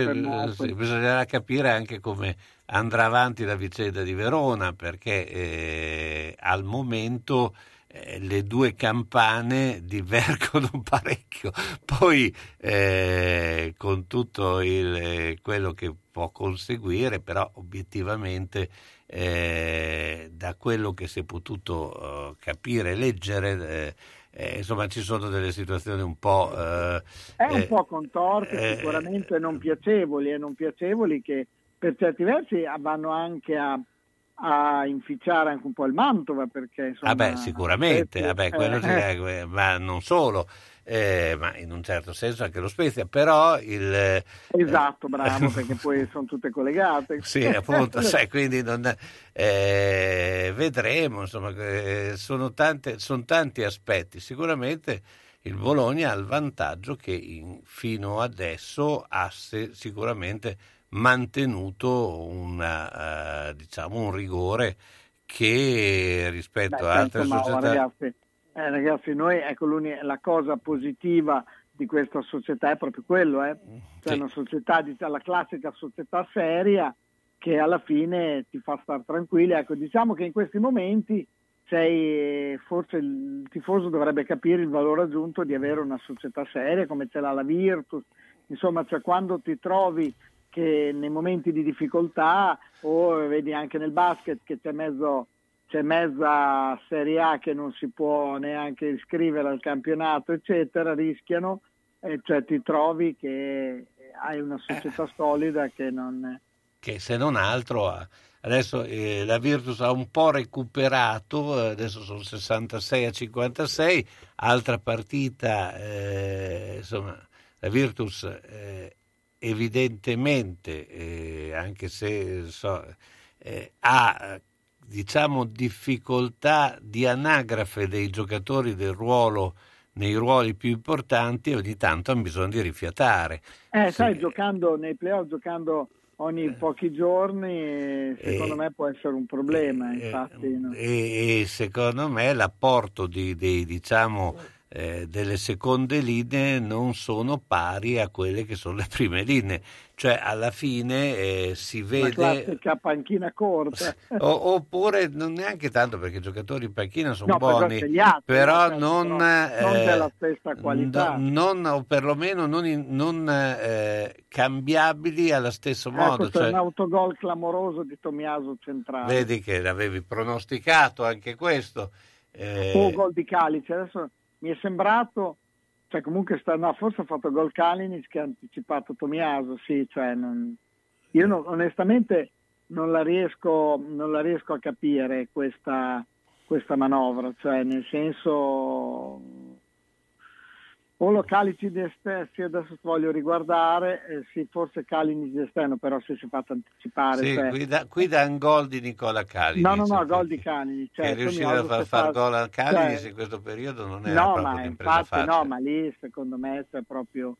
sì, bisognerà capire anche come andrà avanti la vicenda di Verona, perché eh, al momento eh, le due campane divergono *laughs* parecchio. Poi eh, con tutto il, eh, quello che può conseguire, però obiettivamente eh, da quello che si è potuto eh, capire e leggere, eh, eh, insomma ci sono delle situazioni un po'... eh, È un eh, po' contorte, sicuramente non piacevoli e non piacevoli che per certi versi vanno anche a, a inficiare anche un po' il Mantova perché insomma, Ah beh, sicuramente, eh, ah quello ma non solo, eh, ma in un certo senso anche lo Spezia, però il... eh, Esatto, bravo, *laughs* perché poi sono tutte collegate. Sì, appunto, sai, quindi non, eh, vedremo, insomma, eh, sono, tante, sono tanti aspetti. Sicuramente il Bologna ha il vantaggio che in- fino adesso ha se- sicuramente mantenuto una, eh, diciamo un rigore che rispetto Beh, a altre certo, ma, società ragazzi, eh, ragazzi, noi ecco la cosa positiva di questa società è proprio quello, eh. cioè Sì. una società, diciamo, la classica società seria che alla fine ti fa stare tranquilli. Ecco, diciamo che in questi momenti sei, forse il tifoso dovrebbe capire il valore aggiunto di avere una società seria come ce l'ha la Virtus, insomma, cioè quando ti trovi che nei momenti di difficoltà o vedi anche nel basket che c'è mezzo c'è mezza Serie A che non si può neanche iscrivere al campionato, eccetera, rischiano, e cioè ti trovi che hai una società solida che non... che se non altro adesso eh, la Virtus ha un po' recuperato, eh, adesso sono 66 a 56, altra partita, eh, insomma, la Virtus eh, evidentemente, eh, anche se so, eh, ha eh, diciamo difficoltà di anagrafe dei giocatori del ruolo nei ruoli più importanti ogni tanto hanno bisogno di rifiatare. Eh, sai, giocando nei playoff, giocando ogni pochi giorni, secondo Eh, me può essere un problema, infatti. no? e, e secondo me l'apporto di, dei, diciamo, eh, delle seconde linee non sono pari a quelle che sono le *laughs* prime linee, cioè alla fine eh, si La vede classica panchina corta. *laughs* o- oppure non neanche tanto perché i giocatori in panchina sono No, però buoni, gli altri, però non, però non eh, della stessa qualità. no- non- o perlomeno non, in- non, eh, cambiabili allo stesso modo. Ecco, c'è cioè- un autogol clamoroso di Tomiaso centrale. Vedi che l'avevi pronosticato anche questo. eh, o gol di Calice. Adesso mi è sembrato, cioè comunque sta, no, forse ha fatto gol Kalinic che ha anticipato Tomiaso, sì, cioè non- io non- onestamente non la, riesco, non la riesco a capire questa, questa manovra, cioè nel senso o lo Calici di esterno, sì, adesso voglio riguardare, eh, sì, forse Kalinic di esterno, però se si è fatto anticipare. sì, cioè- qui, da, qui da un gol di Nicola Calini. No, no, no, gol di Cani. che riuscire a far, far gol al Cagliari in questo periodo non era no, proprio ma un'impresa infatti, no, ma lì secondo me c'è proprio,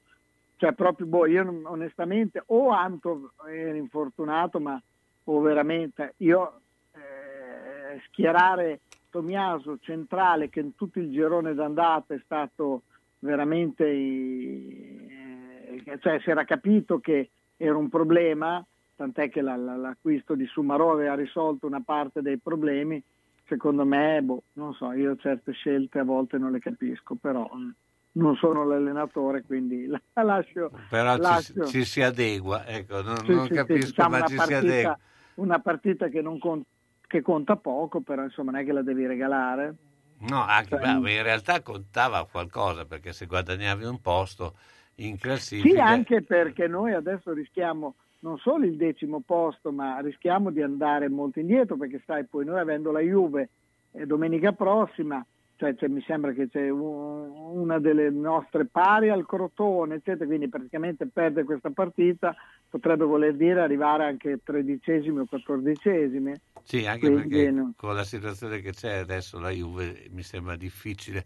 cioè proprio boh, io non- onestamente o Anto era infortunato, ma o veramente io eh, schierare Tomiaso centrale che in tutto il girone d'andata è stato veramente eh, cioè si era capito che era un problema, tant'è che la- la- l'acquisto di Sumarò aveva risolto una parte dei problemi. Secondo me, boh, non so, io certe scelte a volte non le capisco, però mm, non sono l'allenatore, quindi la *laughs* la lascio. Però ci, lascio. ci si adegua, ecco, non, Sì, non sì, sì, capisco, diciamo ma ci si partita, adegua. una partita che, non con- che conta poco, però insomma non è che la devi regalare. No, anche, Cioè, beh, in realtà contava qualcosa perché se guadagnavi un posto in Sì, classifica anche perché noi adesso rischiamo non solo il decimo posto, ma rischiamo di andare molto indietro, perché sai, poi noi avendo la Juve eh, domenica prossima, cioè, cioè, mi sembra che c'è un- una delle nostre pari al Crotone, eccetera, quindi praticamente perdere questa partita potrebbe voler dire arrivare anche tredicesimi o quattordicesimi. Sì, anche Quindi, perché no. con la situazione che c'è adesso la Juve mi sembra difficile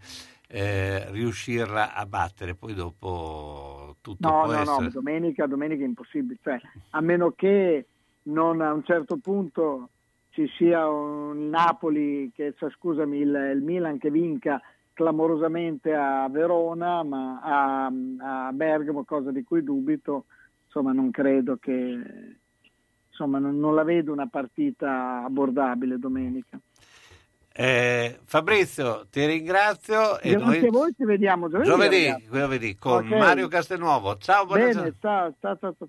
eh, riuscirla a battere, poi dopo tutto No, può no, essere. no, domenica, domenica è impossibile, cioè, a meno che non a un certo punto ci sia un Napoli, che, cioè, scusami, il, il Milan che vinca clamorosamente a Verona, ma a, a Bergamo, cosa di cui dubito, insomma non credo che, insomma non, non la vedo una partita abbordabile domenica. Eh, Fabrizio, ti ringrazio e noi a voi, ci vediamo giovedì. giovedì, giovedì con Ok. Mario Castelnuovo. Ciao, buona Bene, giornata. ciao, ciao, ciao.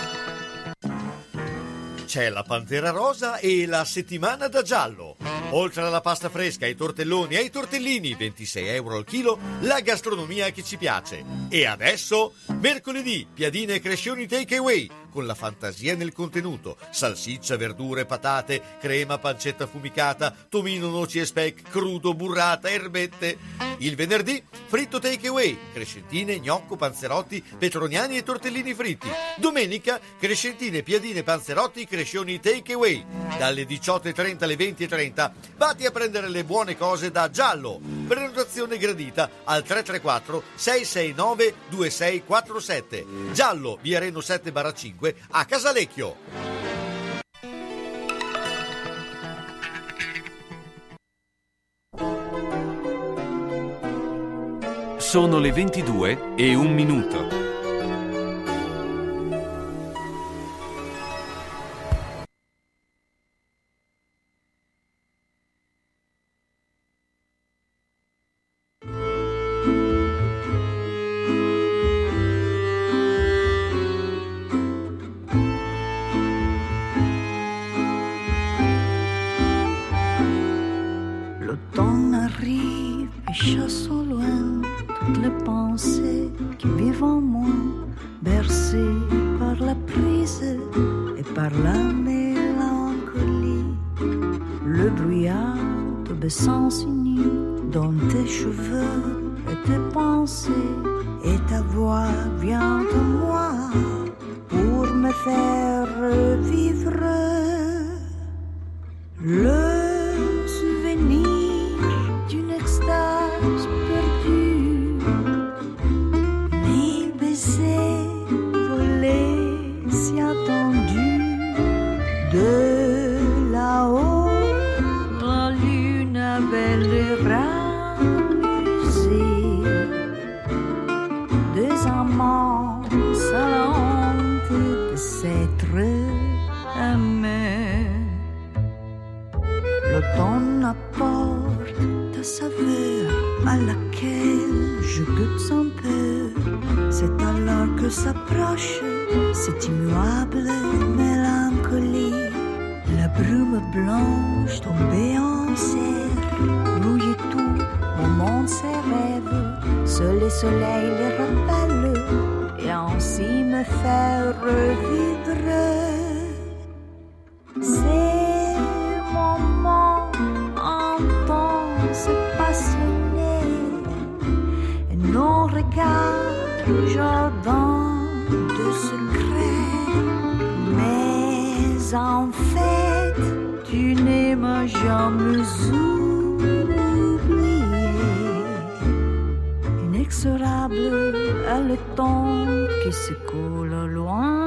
C'è la Pantera Rosa e la settimana da giallo. Oltre alla pasta fresca, ai tortelloni e ai tortellini, 26 euro al chilo, la gastronomia che ci piace. E adesso, mercoledì, piadine e crescioni takeaway, con la fantasia nel contenuto, salsiccia, verdure, patate, crema, pancetta fumicata, tomino, noci e speck, crudo, burrata, erbette. Il venerdì, fritto takeaway, crescentine, gnocco, panzerotti, petroniani e tortellini fritti. Domenica, crescentine, piadine, panzerotti, crescioni takeaway. Dalle 18.30 alle 20.30 vatti a prendere le buone cose da Giallo. Prenotazione gradita al 334 669 2647. Giallo, via Reno 7 5 25 a Casalecchio. Sono le 22 e un minuto. le temps qui s'écoule loin.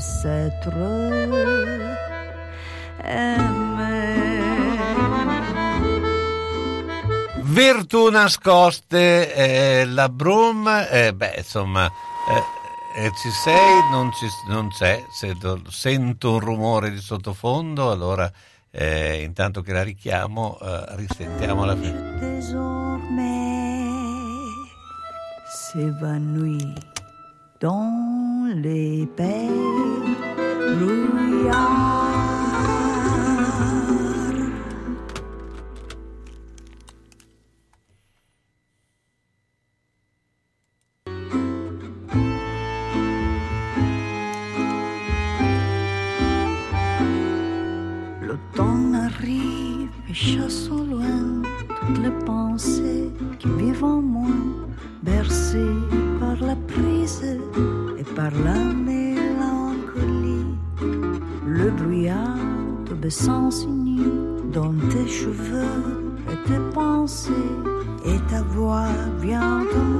S'être aimé. Virtù nascoste, eh, la Brum, eh, beh, insomma, eh, eh, ci sei, non, ci, non c'è, sento, sento un rumore di sottofondo, allora eh, intanto che la richiamo, eh, risentiamo la fine. désormais s'évanouit dans les pays brouillards. Baissant s'unit dans tes cheveux et tes pensées, et ta voix vient de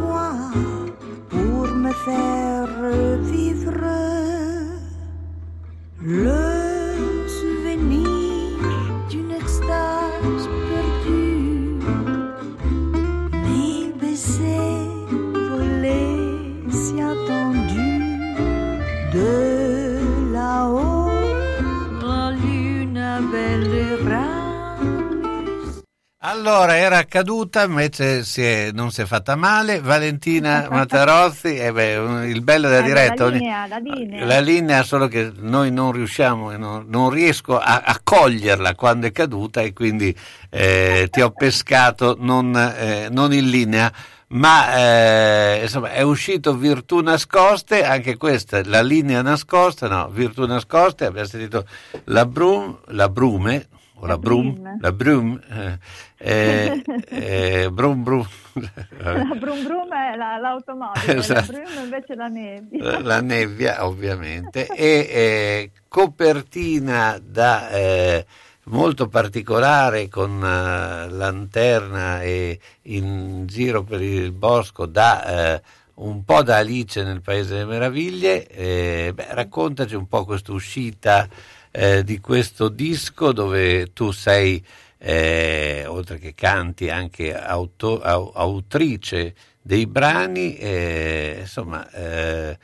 Allora, era accaduta, invece si è- non si è fatta male. Valentina *laughs* Matarozzi, eh beh, il bello della diretta. La linea, la linea. La linea, solo che noi non riusciamo, non, non riesco a, a coglierla quando è caduta e quindi eh, ti ho *laughs* pescato non, eh, non in linea. Ma eh, insomma è uscito Virtù Nascoste, anche questa, la linea nascosta, no, Virtù Nascoste, abbiamo sentito la, Brum, la Brume, o la, Brum, la Brum, eh, eh, eh, *laughs* Brum Brum, La brum brum è la- l'automobile, Esatto. la brum invece la nebbia. la nebbia ovviamente. E eh, copertina da molto particolare con eh, lanterna e in giro per il bosco da eh, un po' da Alice nel Paese delle Meraviglie Eh, beh, raccontaci un po' questa uscita eh, di questo disco dove tu sei eh, oltre che canti anche auto- au- autrice dei brani eh, insomma eh,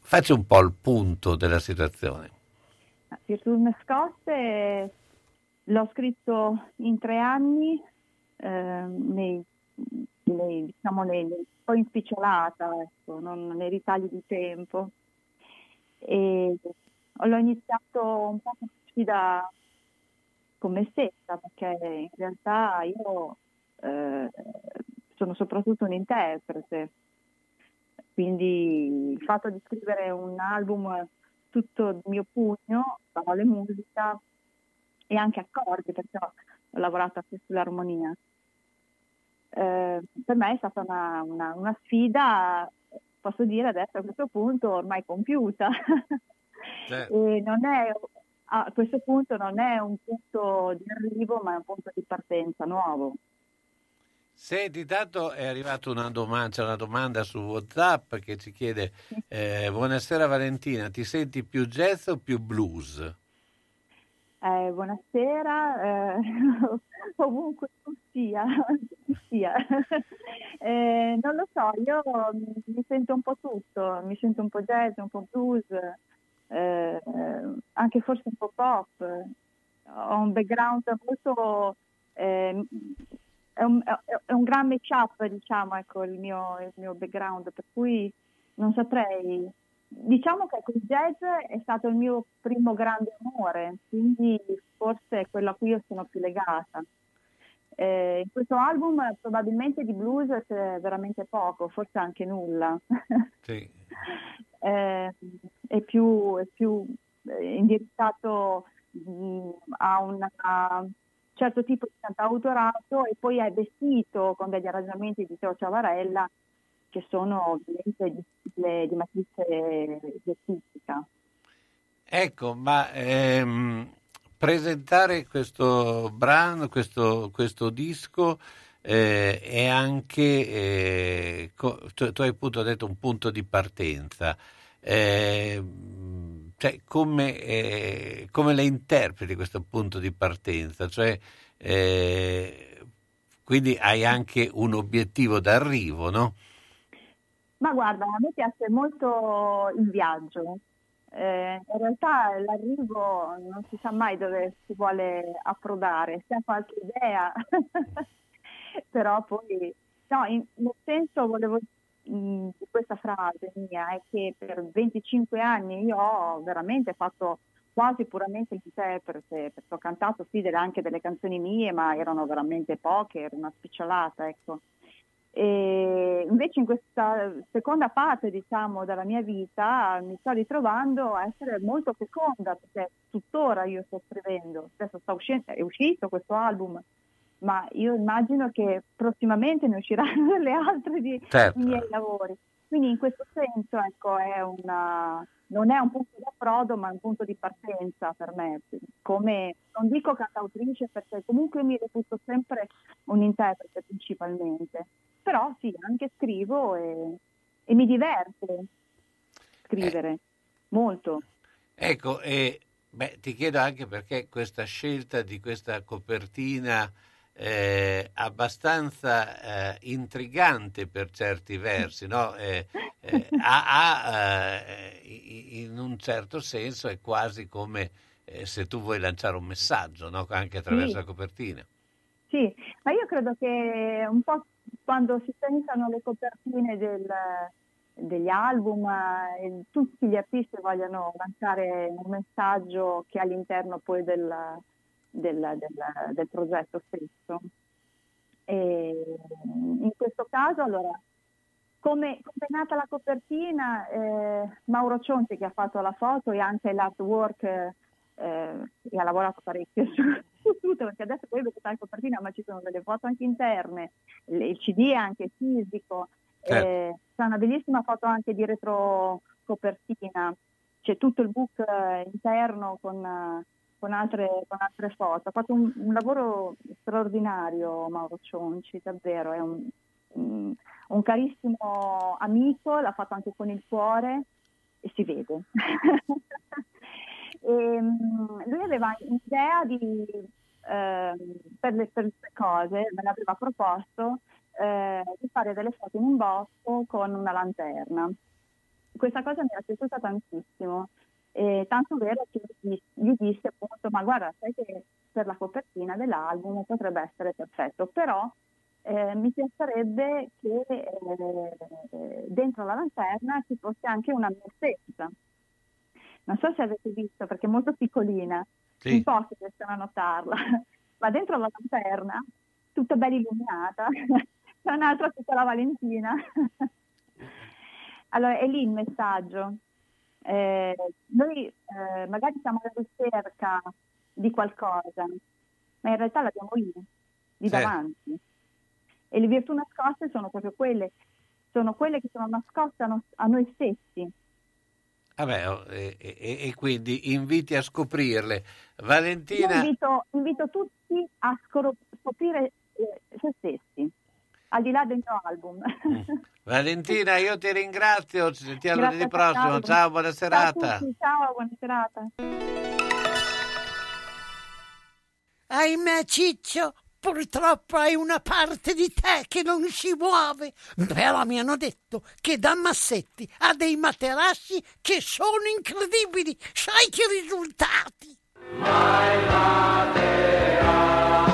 faccia un po' il punto della situazione Virtù nascoste l'ho scritto in tre anni, ehm, nei, nei- diciamo nei, un po' in spicciolata, ecco, non nei ritagli di tempo. E l'ho iniziato un po' sfida con me stessa, perché in realtà io eh, sono soprattutto un interprete, quindi il fatto di scrivere un album tutto di mio pugno, parole musica e anche accordi, perché ho lavorato anche sull'armonia. Eh, per me è stata una, una- una sfida, posso dire adesso a questo punto ormai compiuta. *laughs* e non è, a questo punto non è un punto di arrivo, ma è un punto di partenza nuovo. Senti, tanto è arrivata una domanda, c'è una domanda su WhatsApp che ci chiede eh, Buonasera Valentina, ti senti più jazz o più blues? Eh, buonasera, eh, *laughs* ovunque tu sia, sia. *laughs* Eh, non lo so, io mi sento un po' tutto, mi sento un po' jazz, un po' blues, eh, anche forse un po' pop. Ho un background molto... eh, è, un, è- un gran match-up, diciamo, ecco, il mio, il mio background, per cui non saprei Diciamo che il jazz è stato il mio primo grande amore, quindi forse è quello a cui io sono più legata. Eh, in questo album probabilmente di blues c'è veramente poco, forse anche nulla. Sì. *laughs* Eh, è più, è più eh, indirizzato mh, a un certo tipo di cantautorato e poi è vestito con degli arrangiamenti di Teo Ciavarella che sono ovviamente di, di, matrice jazzistica. Ecco, ma ehm, presentare questo brano, questo, questo disco eh, è anche, eh, tu, tu hai appunto detto un punto di partenza. Eh, cioè, come, eh, come le interpreti questo punto di partenza? Cioè, eh, quindi hai anche un obiettivo d'arrivo, no? Ma guarda, a me piace molto il viaggio. Eh, in realtà l'arrivo non si sa mai dove si vuole approdare, si ha qualche idea, *laughs* però poi, no, in- nel senso volevo mh, di questa frase mia è che per 25 anni io ho veramente fatto quasi puramente l'interprete, perché ho cantato sì delle- anche delle canzoni mie, ma erano veramente poche, era una spicciolata, ecco. E invece in questa seconda parte, diciamo, della mia vita mi sto ritrovando a essere molto feconda, perché tuttora io sto scrivendo, adesso sta uscendo, è uscito questo album, ma io immagino che prossimamente ne usciranno *laughs* delle altre di Certo. i miei lavori. Quindi in questo senso, ecco, è una, non è un punto di approdo, ma un punto di partenza per me. Come, non dico cantautrice, perché comunque mi reputo sempre un interprete principalmente. Però sì, anche scrivo e, e mi diverte scrivere, molto. Ecco, e beh, ti chiedo anche perché questa scelta di questa copertina eh, abbastanza eh, intrigante per certi versi, no? Eh, eh, ha, ha, eh, in un certo senso è quasi come eh, se tu vuoi lanciare un messaggio, no? Anche attraverso Sì. la copertina. Sì, ma io credo che un po' quando si pensano le copertine del- degli album, tutti gli artisti vogliono lanciare un messaggio che all'interno poi del, del- del- del progetto stesso. E in questo caso, allora, come, come è nata la copertina, eh, Mauro Cionti che ha fatto la foto e anche l'artwork eh, e ha lavorato parecchio su, su tutto, perché adesso poi vedete la copertina, ma ci sono delle foto anche interne, il, il CD è anche fisico, Certo. eh, c'è una bellissima foto anche di retro copertina, c'è tutto il book eh, interno con, eh, con altre, con altre foto. Ha fatto un, un lavoro straordinario Mauro Cionci, davvero, è un, un- carissimo amico, l'ha fatto anche con il cuore e si vede. *laughs* E, mm, lui aveva un'idea di, ehm, per, le, per le cose, me l'aveva proposto, eh, di fare delle foto in un bosco con una lanterna. Questa cosa mi era piaciuta tantissimo, e tanto vero che gli, disse appunto, ma guarda, sai che per la copertina dell'album potrebbe essere perfetto, però eh, mi piacerebbe che eh, dentro la lanterna ci fosse anche una stessa. Non so se avete visto, perché è molto piccolina, Sì. in pochi riescono a notarla, *laughs* ma dentro la lanterna, tutta bella illuminata, *laughs* c'è un'altra piccola Valentina. *laughs* allora, è lì il messaggio. Eh, noi eh, magari siamo alla ricerca di qualcosa, ma in realtà l'abbiamo lì, di davanti. E le virtù nascoste sono proprio quelle, sono quelle che sono nascoste a, no- a noi stessi. Vabbè, oh, e, e- e quindi inviti a scoprirle. Io Valentina, invito, invito tutti a scoprire eh, se stessi, al di là del mio album. *laughs* Valentina, io ti ringrazio, ci sentiamo Grazie lunedì prossimo. Ciao, buona Ciao a serata. tutti, ciao, buona serata. Ahimè, Ciccio, purtroppo hai una parte di te che non si muove. Però mi hanno detto che da Massetti ha dei materassi che sono incredibili. Sai che risultati?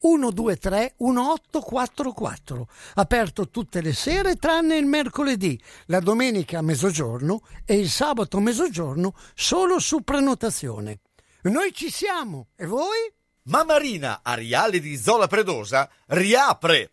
123 1844. Aperto tutte le sere tranne il mercoledì, la domenica a mezzogiorno e il sabato a mezzogiorno solo su prenotazione. Noi ci siamo e voi? Mamarina Ariale di Zola Predosa riapre!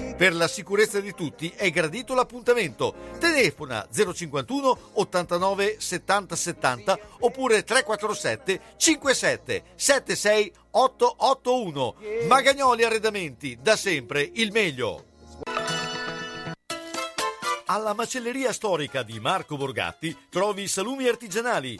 Per la sicurezza di tutti è gradito l'appuntamento. Telefona 051 89 70 70 oppure 347 57 76 881. Magagnoli Arredamenti, da sempre il meglio. Alla macelleria storica di Marco Borgatti trovi salumi artigianali,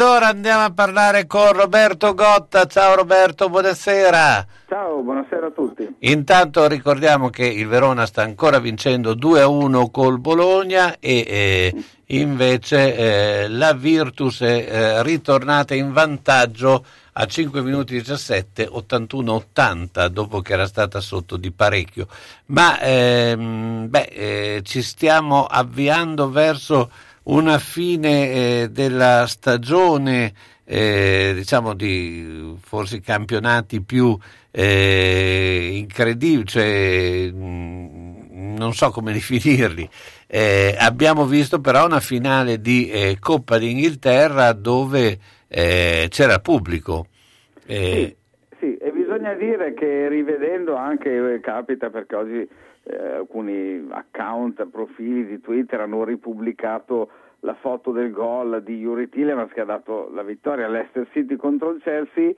Ed ora andiamo a parlare con Roberto Gotta. Ciao Roberto, buonasera. Ciao, buonasera a tutti. Intanto ricordiamo che il Verona sta ancora vincendo 2 a 1 col Bologna e eh, invece eh, la Virtus è eh, ritornata in vantaggio a 5 minuti 17, 81-80 dopo che era stata sotto di parecchio. Ma ehm, beh, eh, ci stiamo avviando verso una fine eh, della stagione, eh, diciamo di forse i campionati più eh, incredibili, cioè, mh, non so come *laughs* definirli. Eh, abbiamo visto però una finale di eh, Coppa d'Inghilterra dove eh, c'era pubblico. Eh, Sì, e bisogna dire che rivedendo anche, capita perché oggi eh, alcuni account, profili di Twitter hanno ripubblicato la foto del gol di Yuri Tillemans che ha dato la vittoria all'Ester City contro il Chelsea,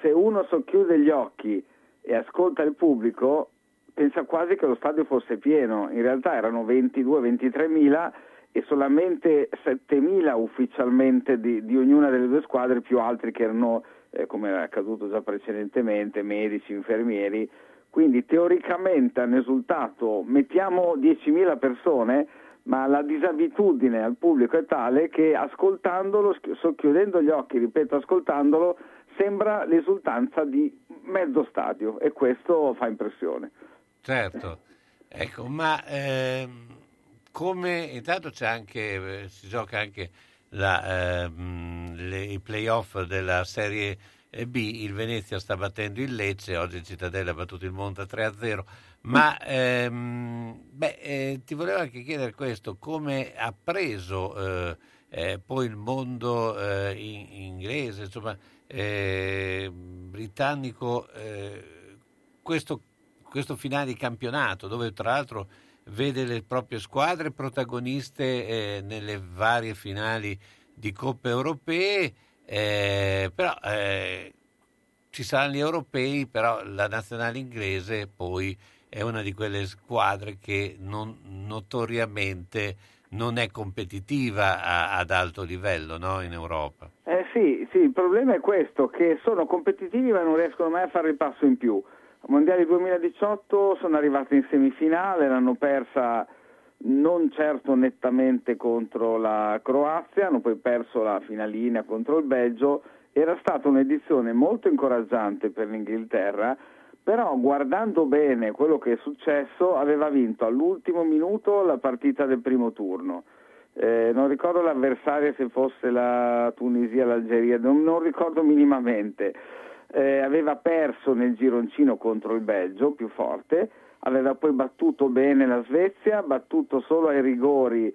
se uno socchiude gli occhi e ascolta il pubblico pensa quasi che lo stadio fosse pieno, in realtà erano 22-23 mila e solamente 7.000 ufficialmente di, di ognuna delle due squadre, più altri che erano, eh, come era accaduto già precedentemente, medici, infermieri. Quindi teoricamente hanno esultato, mettiamo 10.000 persone, ma la disabitudine al pubblico è tale che ascoltandolo, socchiudendo gli occhi, ripeto, ascoltandolo, sembra l'esultanza di mezzo stadio e questo fa impressione. Certo, ecco, ma ehm, come intanto c'è anche, eh, si gioca anche la, ehm, le- i playoff della Serie B, il Venezia sta battendo il Lecce, oggi il Cittadella ha battuto il Monza 3-0, ma ehm, beh, eh, ti volevo anche chiedere questo, come ha preso eh, eh, poi il mondo eh, in- inglese, insomma, eh, britannico, eh, questo, questo finale di campionato, dove tra l'altro vede le proprie squadre protagoniste nelle varie finali di Coppe Europee, eh, però eh, ci saranno gli europei, però la nazionale inglese poi è una di quelle squadre che non, notoriamente non è competitiva a- ad alto livello no, in Europa. Eh sì, sì, il problema è questo, che sono competitivi ma non riescono mai a fare il passo in più. Al Mondiale 2018 sono arrivati in semifinale, l'hanno persa non certo nettamente contro la Croazia, hanno poi perso la finalina contro il Belgio. Era stata un'edizione molto incoraggiante per l'Inghilterra, però guardando bene quello che è successo aveva vinto all'ultimo minuto la partita del primo turno. Eh, non ricordo l'avversaria se fosse la Tunisia, l'Algeria, non, non ricordo minimamente. Eh, aveva perso nel gironcino contro il Belgio, più forte, aveva poi battuto bene la Svezia, battuto solo ai rigori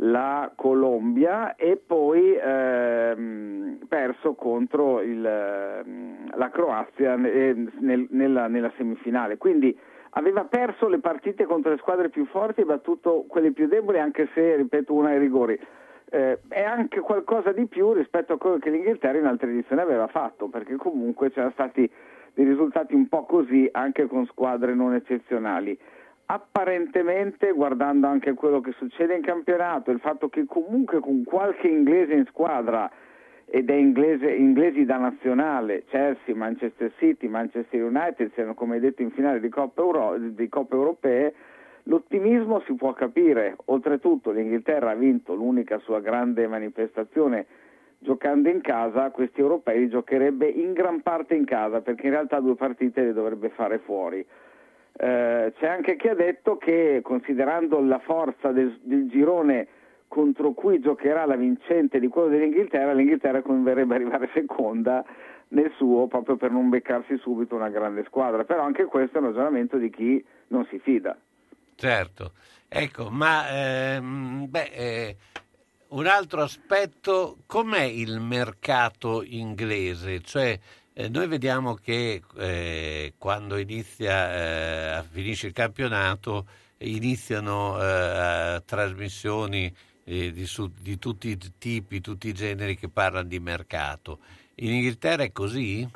la Colombia e poi ehm, perso contro il, ehm, la Croazia eh, nel- nella, nella semifinale. Quindi aveva perso le partite contro le squadre più forti e battuto quelle più deboli, anche se, ripeto, una ai rigori. Eh, è anche qualcosa di più rispetto a quello che l'Inghilterra in altre edizioni aveva fatto, perché comunque c'erano stati dei risultati un po' così anche con squadre non eccezionali. Apparentemente, guardando anche quello che succede in campionato, il fatto che comunque con qualche inglese in squadra ed è inglese, inglesi da nazionale, Chelsea, Manchester City, Manchester United siano come detto in finale di Coppe, Euro- di Coppe Europee, l'ottimismo si può capire. Oltretutto l'Inghilterra ha vinto l'unica sua grande manifestazione giocando in casa, questi europei li giocherebbe in gran parte in casa perché in realtà due partite le dovrebbe fare fuori. Eh, c'è anche chi ha detto che considerando la forza del, del girone contro cui giocherà la vincente di quello dell'Inghilterra, l'Inghilterra converrebbe arrivare seconda nel suo proprio per non beccarsi subito una grande squadra. Però anche questo è un ragionamento di chi non si fida. Certo, ecco, ma ehm, beh, eh, un altro aspetto, com'è il mercato inglese? Cioè, eh, noi vediamo che eh, quando inizia, eh, finisce il campionato, iniziano eh, trasmissioni eh, di, su- di tutti i tipi, tutti i generi che parlano di mercato. In Inghilterra è così?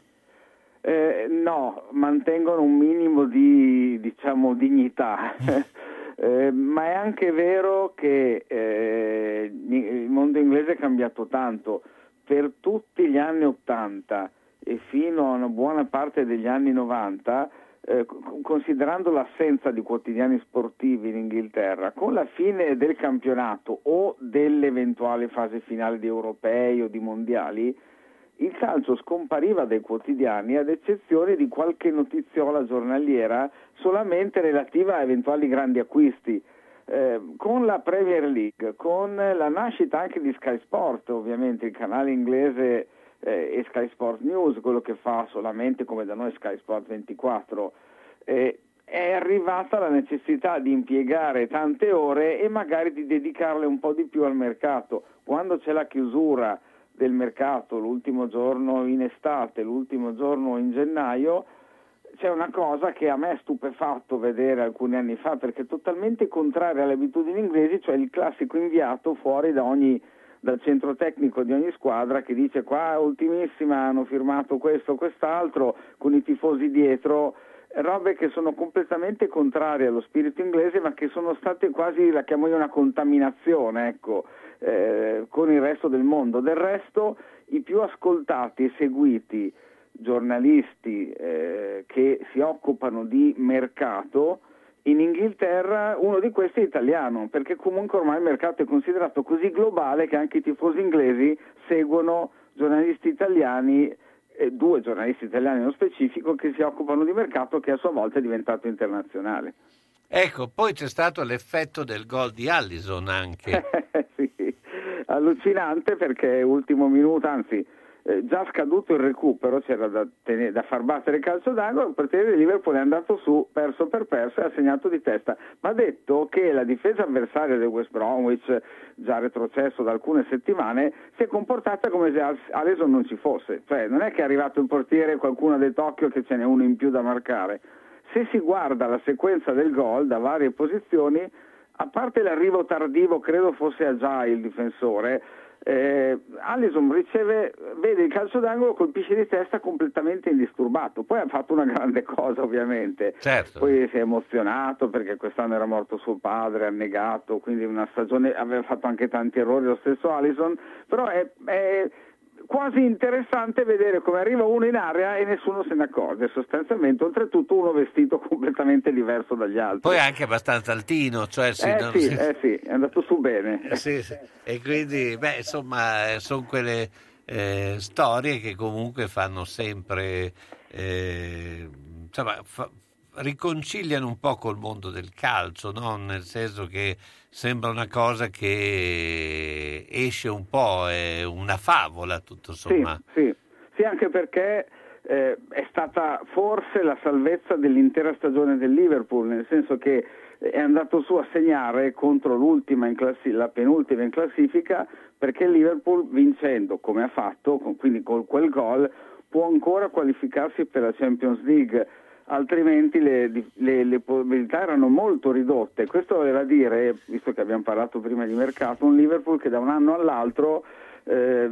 Eh, no, mantengono un minimo di diciamo, dignità, *laughs* Eh, ma è anche vero che eh, il mondo inglese è cambiato tanto. Per tutti gli anni 80 e fino a una buona parte degli anni 90, eh, co- considerando l'assenza di quotidiani sportivi in Inghilterra, con la fine del campionato o dell'eventuale fase finale di europei o di mondiali, il calcio scompariva dai quotidiani ad eccezione di qualche notiziola giornaliera solamente relativa a eventuali grandi acquisti. Eh, con la Premier League, con la nascita anche di Sky Sport, ovviamente il canale inglese eh, e Sky Sport News, quello che fa solamente come da noi Sky Sport 24, eh, è arrivata la necessità di impiegare tante ore e magari di dedicarle un po' di più al mercato. Quando c'è la chiusura del mercato, l'ultimo giorno in estate, l'ultimo giorno in gennaio, c'è una cosa che a me è stupefatto vedere alcuni anni fa perché è totalmente contraria alle abitudini inglesi, cioè il classico inviato fuori da ogni, dal centro tecnico di ogni squadra che dice qua ultimissima hanno firmato questo quest'altro con i tifosi dietro. Robe che sono completamente contrarie allo spirito inglese, ma che sono state quasi, la chiamo io, una contaminazione, ecco, eh, con il resto del mondo. Del resto, i più ascoltati e seguiti giornalisti eh, che si occupano di mercato, in Inghilterra uno di questi è italiano, perché comunque ormai il mercato è considerato così globale che anche i tifosi inglesi seguono giornalisti italiani, eh, due giornalisti italiani nello specifico, che si occupano di mercato che a sua volta è diventato internazionale. Ecco, poi c'è stato l'effetto del gol di Allison anche. *laughs* Sì, allucinante perché ultimo minuto, anzi eh, già scaduto il recupero, c'era da, tenere- da far battere il calcio d'angolo, il portiere di Liverpool è andato su perso per perso e ha segnato di testa. Va detto che la difesa avversaria del West Bromwich, già retrocesso da alcune settimane, si è comportata come se Al- Alisson non ci fosse, cioè non è che è arrivato il portiere e qualcuno ha detto occhio che ce n'è uno in più da marcare. Se si guarda la sequenza del gol da varie posizioni, a parte l'arrivo tardivo, credo fosse a già il difensore, eh, Allison riceve, vede il calcio d'angolo, colpisce di testa completamente indisturbato. Poi ha fatto una grande *laughs* cosa, ovviamente. Certo. Poi si è emozionato perché quest'anno era morto suo padre, ha negato, quindi una stagione aveva fatto anche tanti errori lo stesso Allison. Però è, è quasi interessante vedere come arriva uno in area e nessuno se ne accorge. Sostanzialmente, oltretutto, uno vestito completamente diverso dagli altri. Poi anche abbastanza altino, cioè sì, eh, non- sì, eh sì, è andato su bene. Eh, sì, sì. E quindi, beh, insomma, sono quelle eh, storie che comunque fanno sempre, eh, insomma, fa- riconciliano un po' col mondo del calcio, no? Nel senso che sembra una cosa che esce un po', è una favola, tutto Sì, sommato. sì. Sì, anche perché eh, è stata forse la salvezza dell'intera stagione del Liverpool, nel senso che è andato su a segnare contro l'ultima in classi- la penultima in classifica, perché il Liverpool vincendo come ha fatto, con- quindi con quel gol, può ancora qualificarsi per la Champions League, altrimenti le, le- le probabilità erano molto ridotte. Questo voleva dire, visto che abbiamo parlato prima di mercato, un Liverpool che da un anno all'altro eh,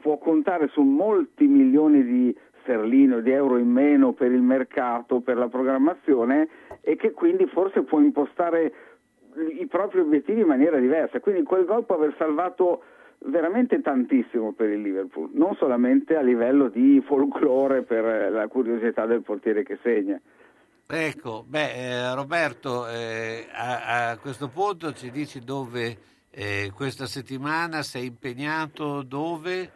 può contare su molti milioni di sterline o di euro in meno per il mercato, per la programmazione e che quindi forse può impostare i propri obiettivi in maniera diversa. Quindi quel gol può aver salvato veramente tantissimo per il Liverpool, non solamente a livello di folklore per eh, la curiosità del portiere che segna. Ecco, beh, eh, Roberto, eh, a, a questo punto ci dici dove eh, questa settimana sei impegnato, dove?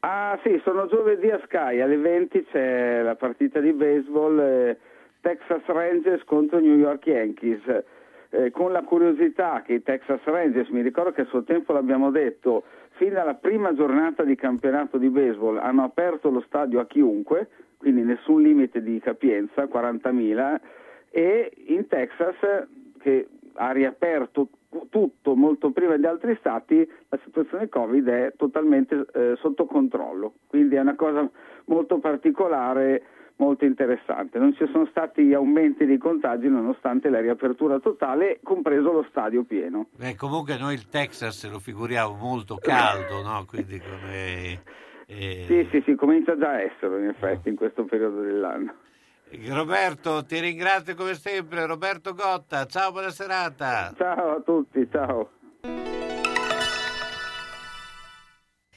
Ah sì, sono giovedì a Sky, alle 20 c'è la partita di baseball eh, Texas Rangers contro New York Yankees. Eh, con la curiosità che i Texas Rangers, mi ricordo che a suo tempo l'abbiamo detto, fin dalla prima giornata di campionato di baseball hanno aperto lo stadio a chiunque, quindi nessun limite di capienza, 40.000, e in Texas, che ha riaperto tutto molto prima di altri stati, la situazione Covid è totalmente eh, sotto controllo, quindi è una cosa molto particolare, molto interessante. Non ci sono stati aumenti di contagi nonostante la riapertura totale, compreso lo stadio pieno. Beh, comunque noi il Texas lo figuriamo molto caldo, no? Quindi come... eh, Sì, sì, sì, comincia già a essere in effetti in questo periodo dell'anno. Roberto, ti ringrazio come sempre, Roberto Gotta, ciao, buona serata. Ciao a tutti, ciao.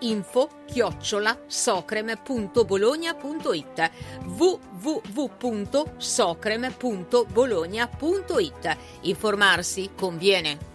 info chiocciola socrem.bologna.it www.socrem.bologna.it Informarsi conviene.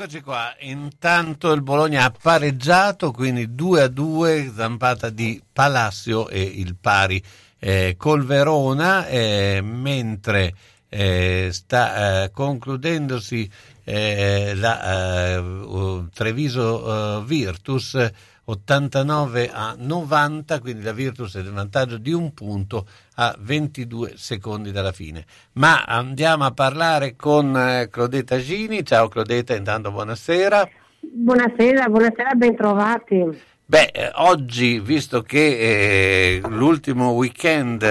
Eccoci qua, intanto il Bologna ha pareggiato, quindi 2 a 2, zampata di Palacio e il pari eh, col Verona, eh, mentre eh, sta eh, concludendosi eh, la eh, Treviso Virtus 89 a 90, quindi la Virtus è in vantaggio di un punto a 22 secondi dalla fine. Ma andiamo a parlare con eh, Claudetta Gini. Ciao Claudetta, intanto buonasera. Buonasera, buonasera, bentrovati. Beh, eh, oggi, visto che eh, l'ultimo weekend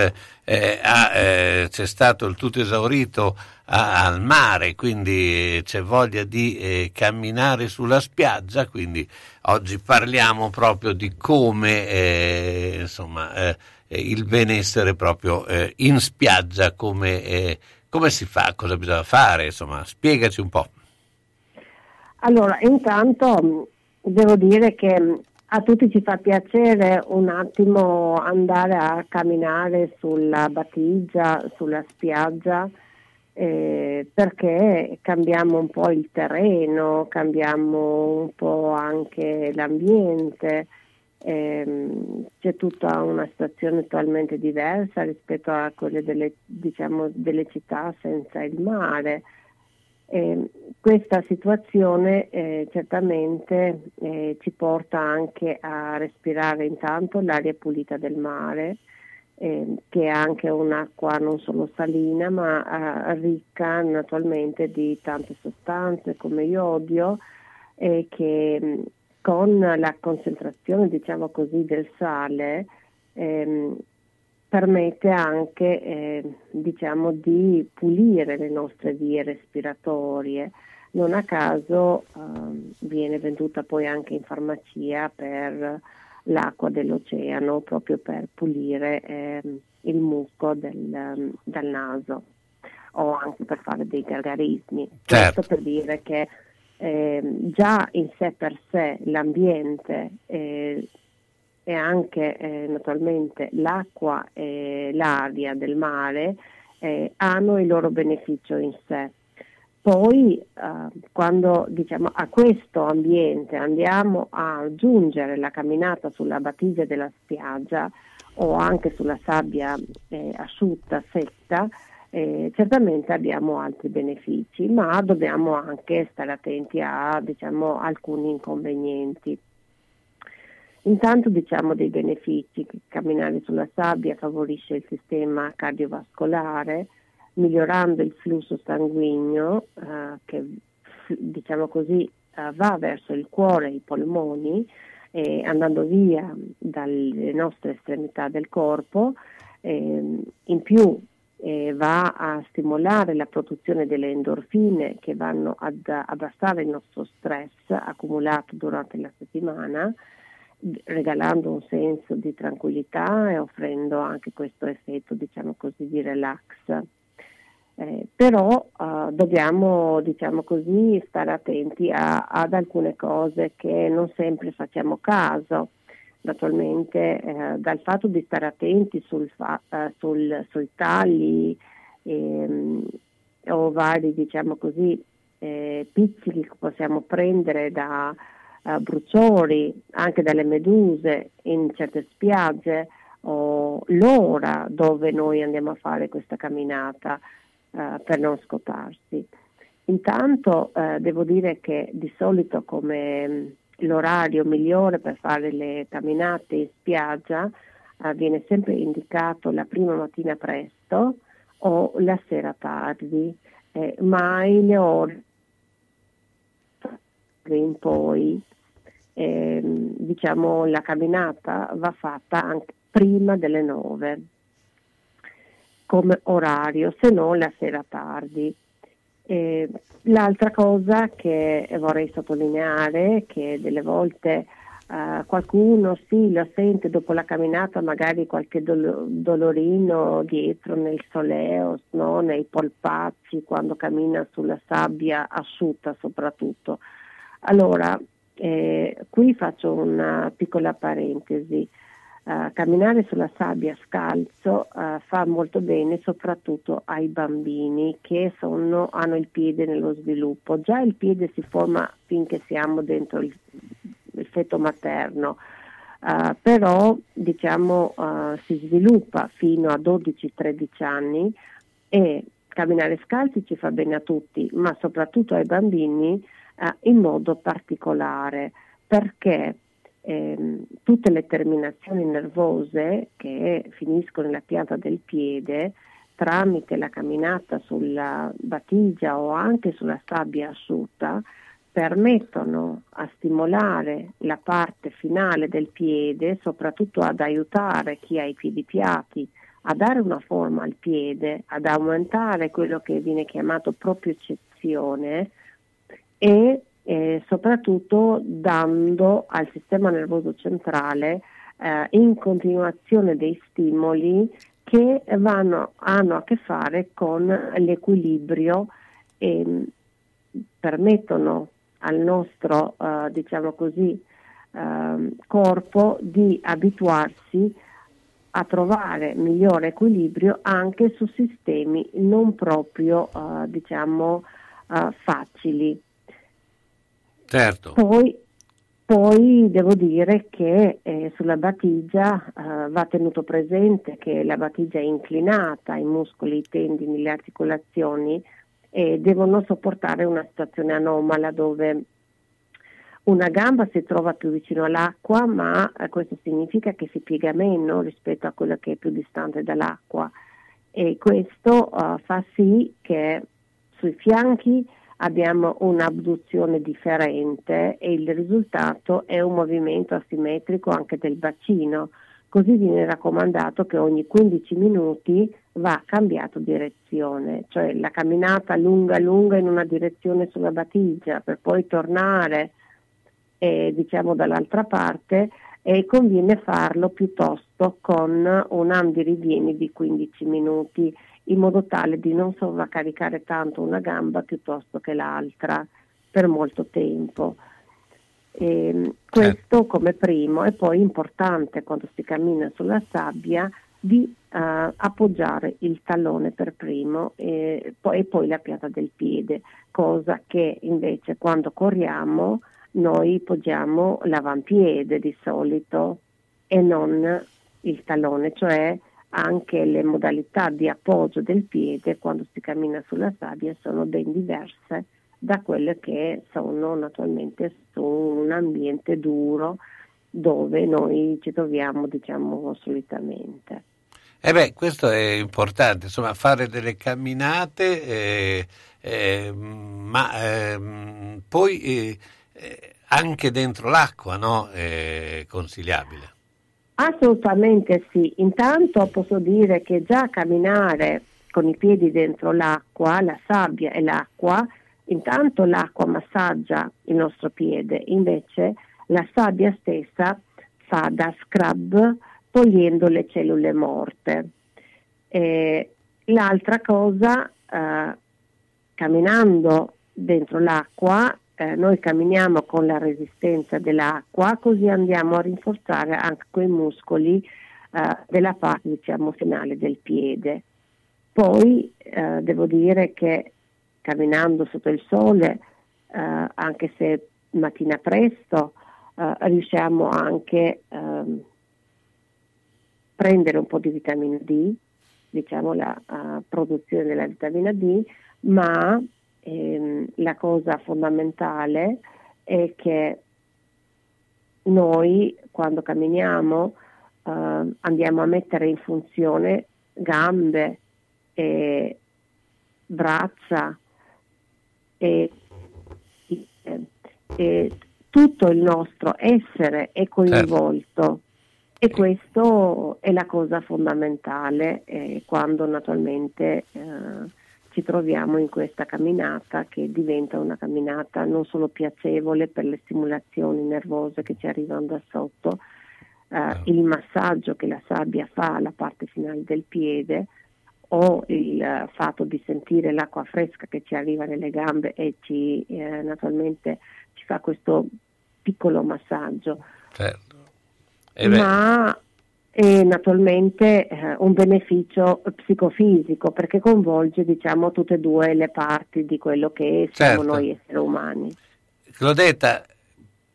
eh, ha, eh, c'è stato il tutto esaurito a- al mare, quindi c'è voglia di eh, camminare sulla spiaggia, quindi oggi parliamo proprio di come eh, insomma, eh, eh, il benessere proprio eh, in spiaggia, come, eh, come si fa, cosa bisogna fare, insomma, spiegaci un po'. Allora, intanto mh, devo dire che mh, a tutti ci fa piacere un attimo andare a camminare sulla battigia, sulla spiaggia eh, perché cambiamo un po' il terreno, cambiamo un po' anche l'ambiente, ehm, c'è tutta una situazione totalmente diversa rispetto a quelle delle, diciamo, delle città senza il mare. Eh, questa situazione eh, certamente eh, ci porta anche a respirare intanto l'aria pulita del mare, eh, che è anche un'acqua non solo salina ma eh, ricca naturalmente di tante sostanze come iodio e che mh, con la concentrazione diciamo così del sale ehm, permette anche eh, diciamo di pulire le nostre vie respiratorie. Non a caso ehm, viene venduta poi anche in farmacia per l'acqua dell'oceano proprio per pulire ehm, il muco del, ehm, dal naso o anche per fare dei gargarismi. Certo. Questo per dire che ehm, già in sé per sé l'ambiente eh, e anche eh, naturalmente l'acqua e l'aria del mare eh, hanno il loro beneficio in sé. Poi eh, quando diciamo, a questo ambiente andiamo a aggiungere la camminata sulla battigia della spiaggia o anche sulla sabbia eh, asciutta, secca, eh, certamente abbiamo altri benefici, ma dobbiamo anche stare attenti a diciamo, alcuni inconvenienti. Intanto diciamo dei benefici, camminare sulla sabbia favorisce il sistema cardiovascolare, migliorando il flusso sanguigno eh, che diciamo così eh, va verso il cuore e i polmoni, eh, andando via dalle nostre estremità del corpo, ehm, in più eh, va a stimolare la produzione delle endorfine che vanno ad abbassare il nostro stress accumulato durante la settimana, regalando un senso di tranquillità e offrendo anche questo effetto, diciamo così, di relax. Eh, però eh, dobbiamo, diciamo così, stare attenti a- ad alcune cose che non sempre facciamo caso. Naturalmente eh, dal fatto di stare attenti sul fa- eh, sul- sui tagli ehm, o vari, diciamo così, eh, piccoli che possiamo prendere da eh, bruciori, anche dalle meduse in certe spiagge o l'ora dove noi andiamo a fare questa camminata eh, per non scottarsi. Intanto eh, devo dire che di solito come mh, l'orario migliore per fare le camminate in spiaggia eh, viene sempre indicato la prima mattina presto o la sera tardi, eh, mai le ore in poi. Ehm, diciamo la camminata va fatta anche prima delle nove come orario, se no la sera tardi. Eh, l'altra cosa che vorrei sottolineare è che delle volte eh, qualcuno sì lo sente dopo la camminata, magari qualche dolo- dolorino dietro nel soleo, no? nei polpacci, quando cammina sulla sabbia asciutta soprattutto. Allora, eh, qui faccio una piccola parentesi. Uh, camminare sulla sabbia scalzo uh, fa molto bene soprattutto ai bambini che sono, hanno il piede nello sviluppo. Già il piede si forma finché siamo dentro il, il feto materno, uh, però diciamo si sviluppa fino a 12-13 anni e camminare scalzi ci fa bene a tutti, ma soprattutto ai bambini in modo particolare perché ehm, tutte le terminazioni nervose che finiscono nella pianta del piede tramite la camminata sulla battigia o anche sulla sabbia asciutta permettono a stimolare la parte finale del piede, soprattutto ad aiutare chi ha i piedi piatti a dare una forma al piede, ad aumentare quello che viene chiamato propiocezione e eh, soprattutto dando al sistema nervoso centrale eh, in continuazione dei stimoli che vanno, hanno a che fare con l'equilibrio e mh, permettono al nostro eh, diciamo così, ehm, corpo di abituarsi a trovare migliore equilibrio anche su sistemi non proprio eh, diciamo eh, facili. Certo. Poi, poi devo dire che eh, sulla batigia eh, va tenuto presente che la batigia è inclinata, i muscoli, i tendini, le articolazioni e devono sopportare una situazione anomala dove una gamba si trova più vicino all'acqua, ma eh, questo significa che si piega meno rispetto a quella che è più distante dall'acqua e questo eh, fa sì che sui fianchi abbiamo un'abduzione differente e il risultato è un movimento asimmetrico anche del bacino. Così viene raccomandato che ogni 15 minuti va cambiato direzione, cioè la camminata lunga lunga in una direzione sulla batigia per poi tornare eh, diciamo dall'altra parte e conviene farlo piuttosto con un andirivieni di 15 minuti in modo tale di non sovraccaricare tanto una gamba piuttosto che l'altra per molto tempo. Ehm, questo come primo e poi importante quando si cammina sulla sabbia di eh, appoggiare il tallone per primo e poi, e poi la pianta del piede, cosa che invece quando corriamo noi poggiamo l'avampiede di solito e non il tallone, cioè anche le modalità di appoggio del piede quando si cammina sulla sabbia sono ben diverse da quelle che sono naturalmente su un ambiente duro dove noi ci troviamo diciamo solitamente. E beh, questo è importante, insomma, fare delle camminate, eh, eh, ma ehm, poi eh, eh, anche dentro l'acqua, no? È consigliabile. Assolutamente sì, intanto posso dire che già camminare con i piedi dentro l'acqua, la sabbia e l'acqua, intanto l'acqua massaggia il nostro piede, invece la sabbia stessa fa da scrub togliendo le cellule morte. E l'altra cosa, eh, camminando dentro l'acqua, eh, noi camminiamo con la resistenza dell'acqua, così andiamo a rinforzare anche quei muscoli eh, della parte diciamo, finale del piede. Poi eh, devo dire che camminando sotto il sole, eh, anche se mattina presto, eh, riusciamo anche a prendere un po' di vitamina D, diciamo la uh, produzione della vitamina D, ma ehm, la cosa fondamentale è che noi quando camminiamo eh, andiamo a mettere in funzione gambe e braccia e, e tutto il nostro essere è coinvolto. E questo è la cosa fondamentale eh, quando naturalmente eh, ci troviamo in questa camminata che diventa una camminata non solo piacevole per le stimolazioni nervose che ci arrivano da sotto, eh, il massaggio che la sabbia fa alla parte finale del piede o il eh, fatto di sentire l'acqua fresca che ci arriva nelle gambe e ci eh, naturalmente ci fa questo piccolo massaggio. Certo. E beh, Ma è naturalmente eh, un beneficio psicofisico perché coinvolge diciamo tutte e due le parti di quello che siamo Certo. noi esseri umani. Claudetta,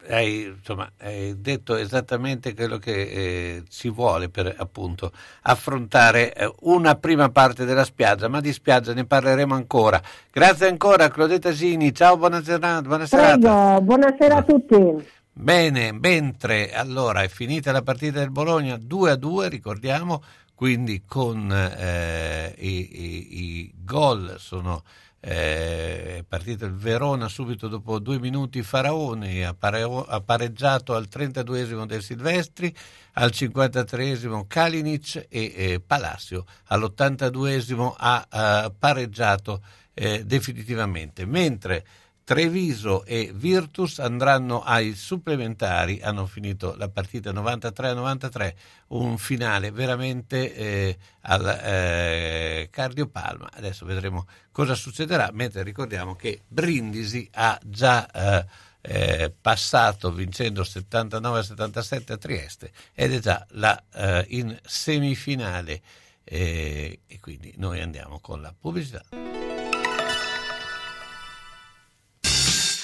hai, insomma, hai detto esattamente quello che eh, ci vuole per appunto affrontare eh, una prima parte della spiaggia, ma di spiaggia ne parleremo ancora. Grazie ancora Claudetta Gini, ciao, buona giornata, buona serata. Prego, buonasera a tutti. Bene, mentre allora è finita la partita del Bologna 2 a 2, ricordiamo, quindi con eh, i, i- i gol sono eh, partito il Verona subito dopo due minuti pare- ha pareggiato al 32esimo del Silvestri al 53esimo Kalinic e eh, Palacio all'82esimo ha eh, pareggiato eh, definitivamente. Mentre Treviso e Virtus andranno ai supplementari, hanno finito la partita 93-93, un finale veramente eh, al eh, cardiopalma. Adesso vedremo cosa succederà, mentre ricordiamo che Brindisi ha già eh, eh, passato vincendo 79-77 a Trieste ed è già la, eh, in semifinale eh, e quindi noi andiamo con la pubblicità.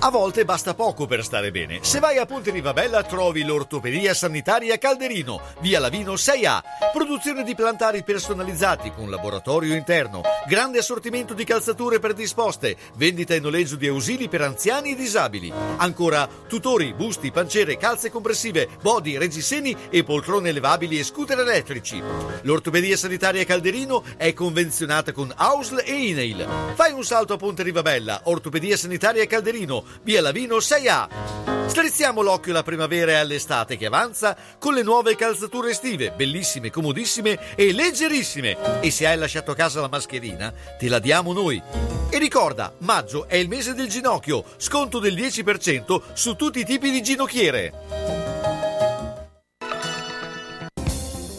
A volte basta poco per stare bene. Se vai a Ponte Rivabella trovi l'Ortopedia Sanitaria Calderino, via Lavino 6A. Produzione di plantari personalizzati con laboratorio interno, grande assortimento di calzature predisposte, vendita e noleggio di ausili per anziani e disabili. Ancora tutori, busti, pancere, calze compressive, body, reggiseni e poltrone elevabili e scooter elettrici. L'Ortopedia Sanitaria Calderino è convenzionata con AUSL e INAIL. Fai un salto a Ponte Rivabella, Ortopedia Sanitaria Calderino, via Lavino 6A. Strizziamo l'occhio alla primavera e all'estate che avanza con le nuove calzature estive, bellissime, comodissime e leggerissime. E se hai lasciato a casa la mascherina, te la diamo noi. E ricorda, maggio è il mese del ginocchio, sconto del 10% su tutti i tipi di ginocchiere.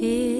Il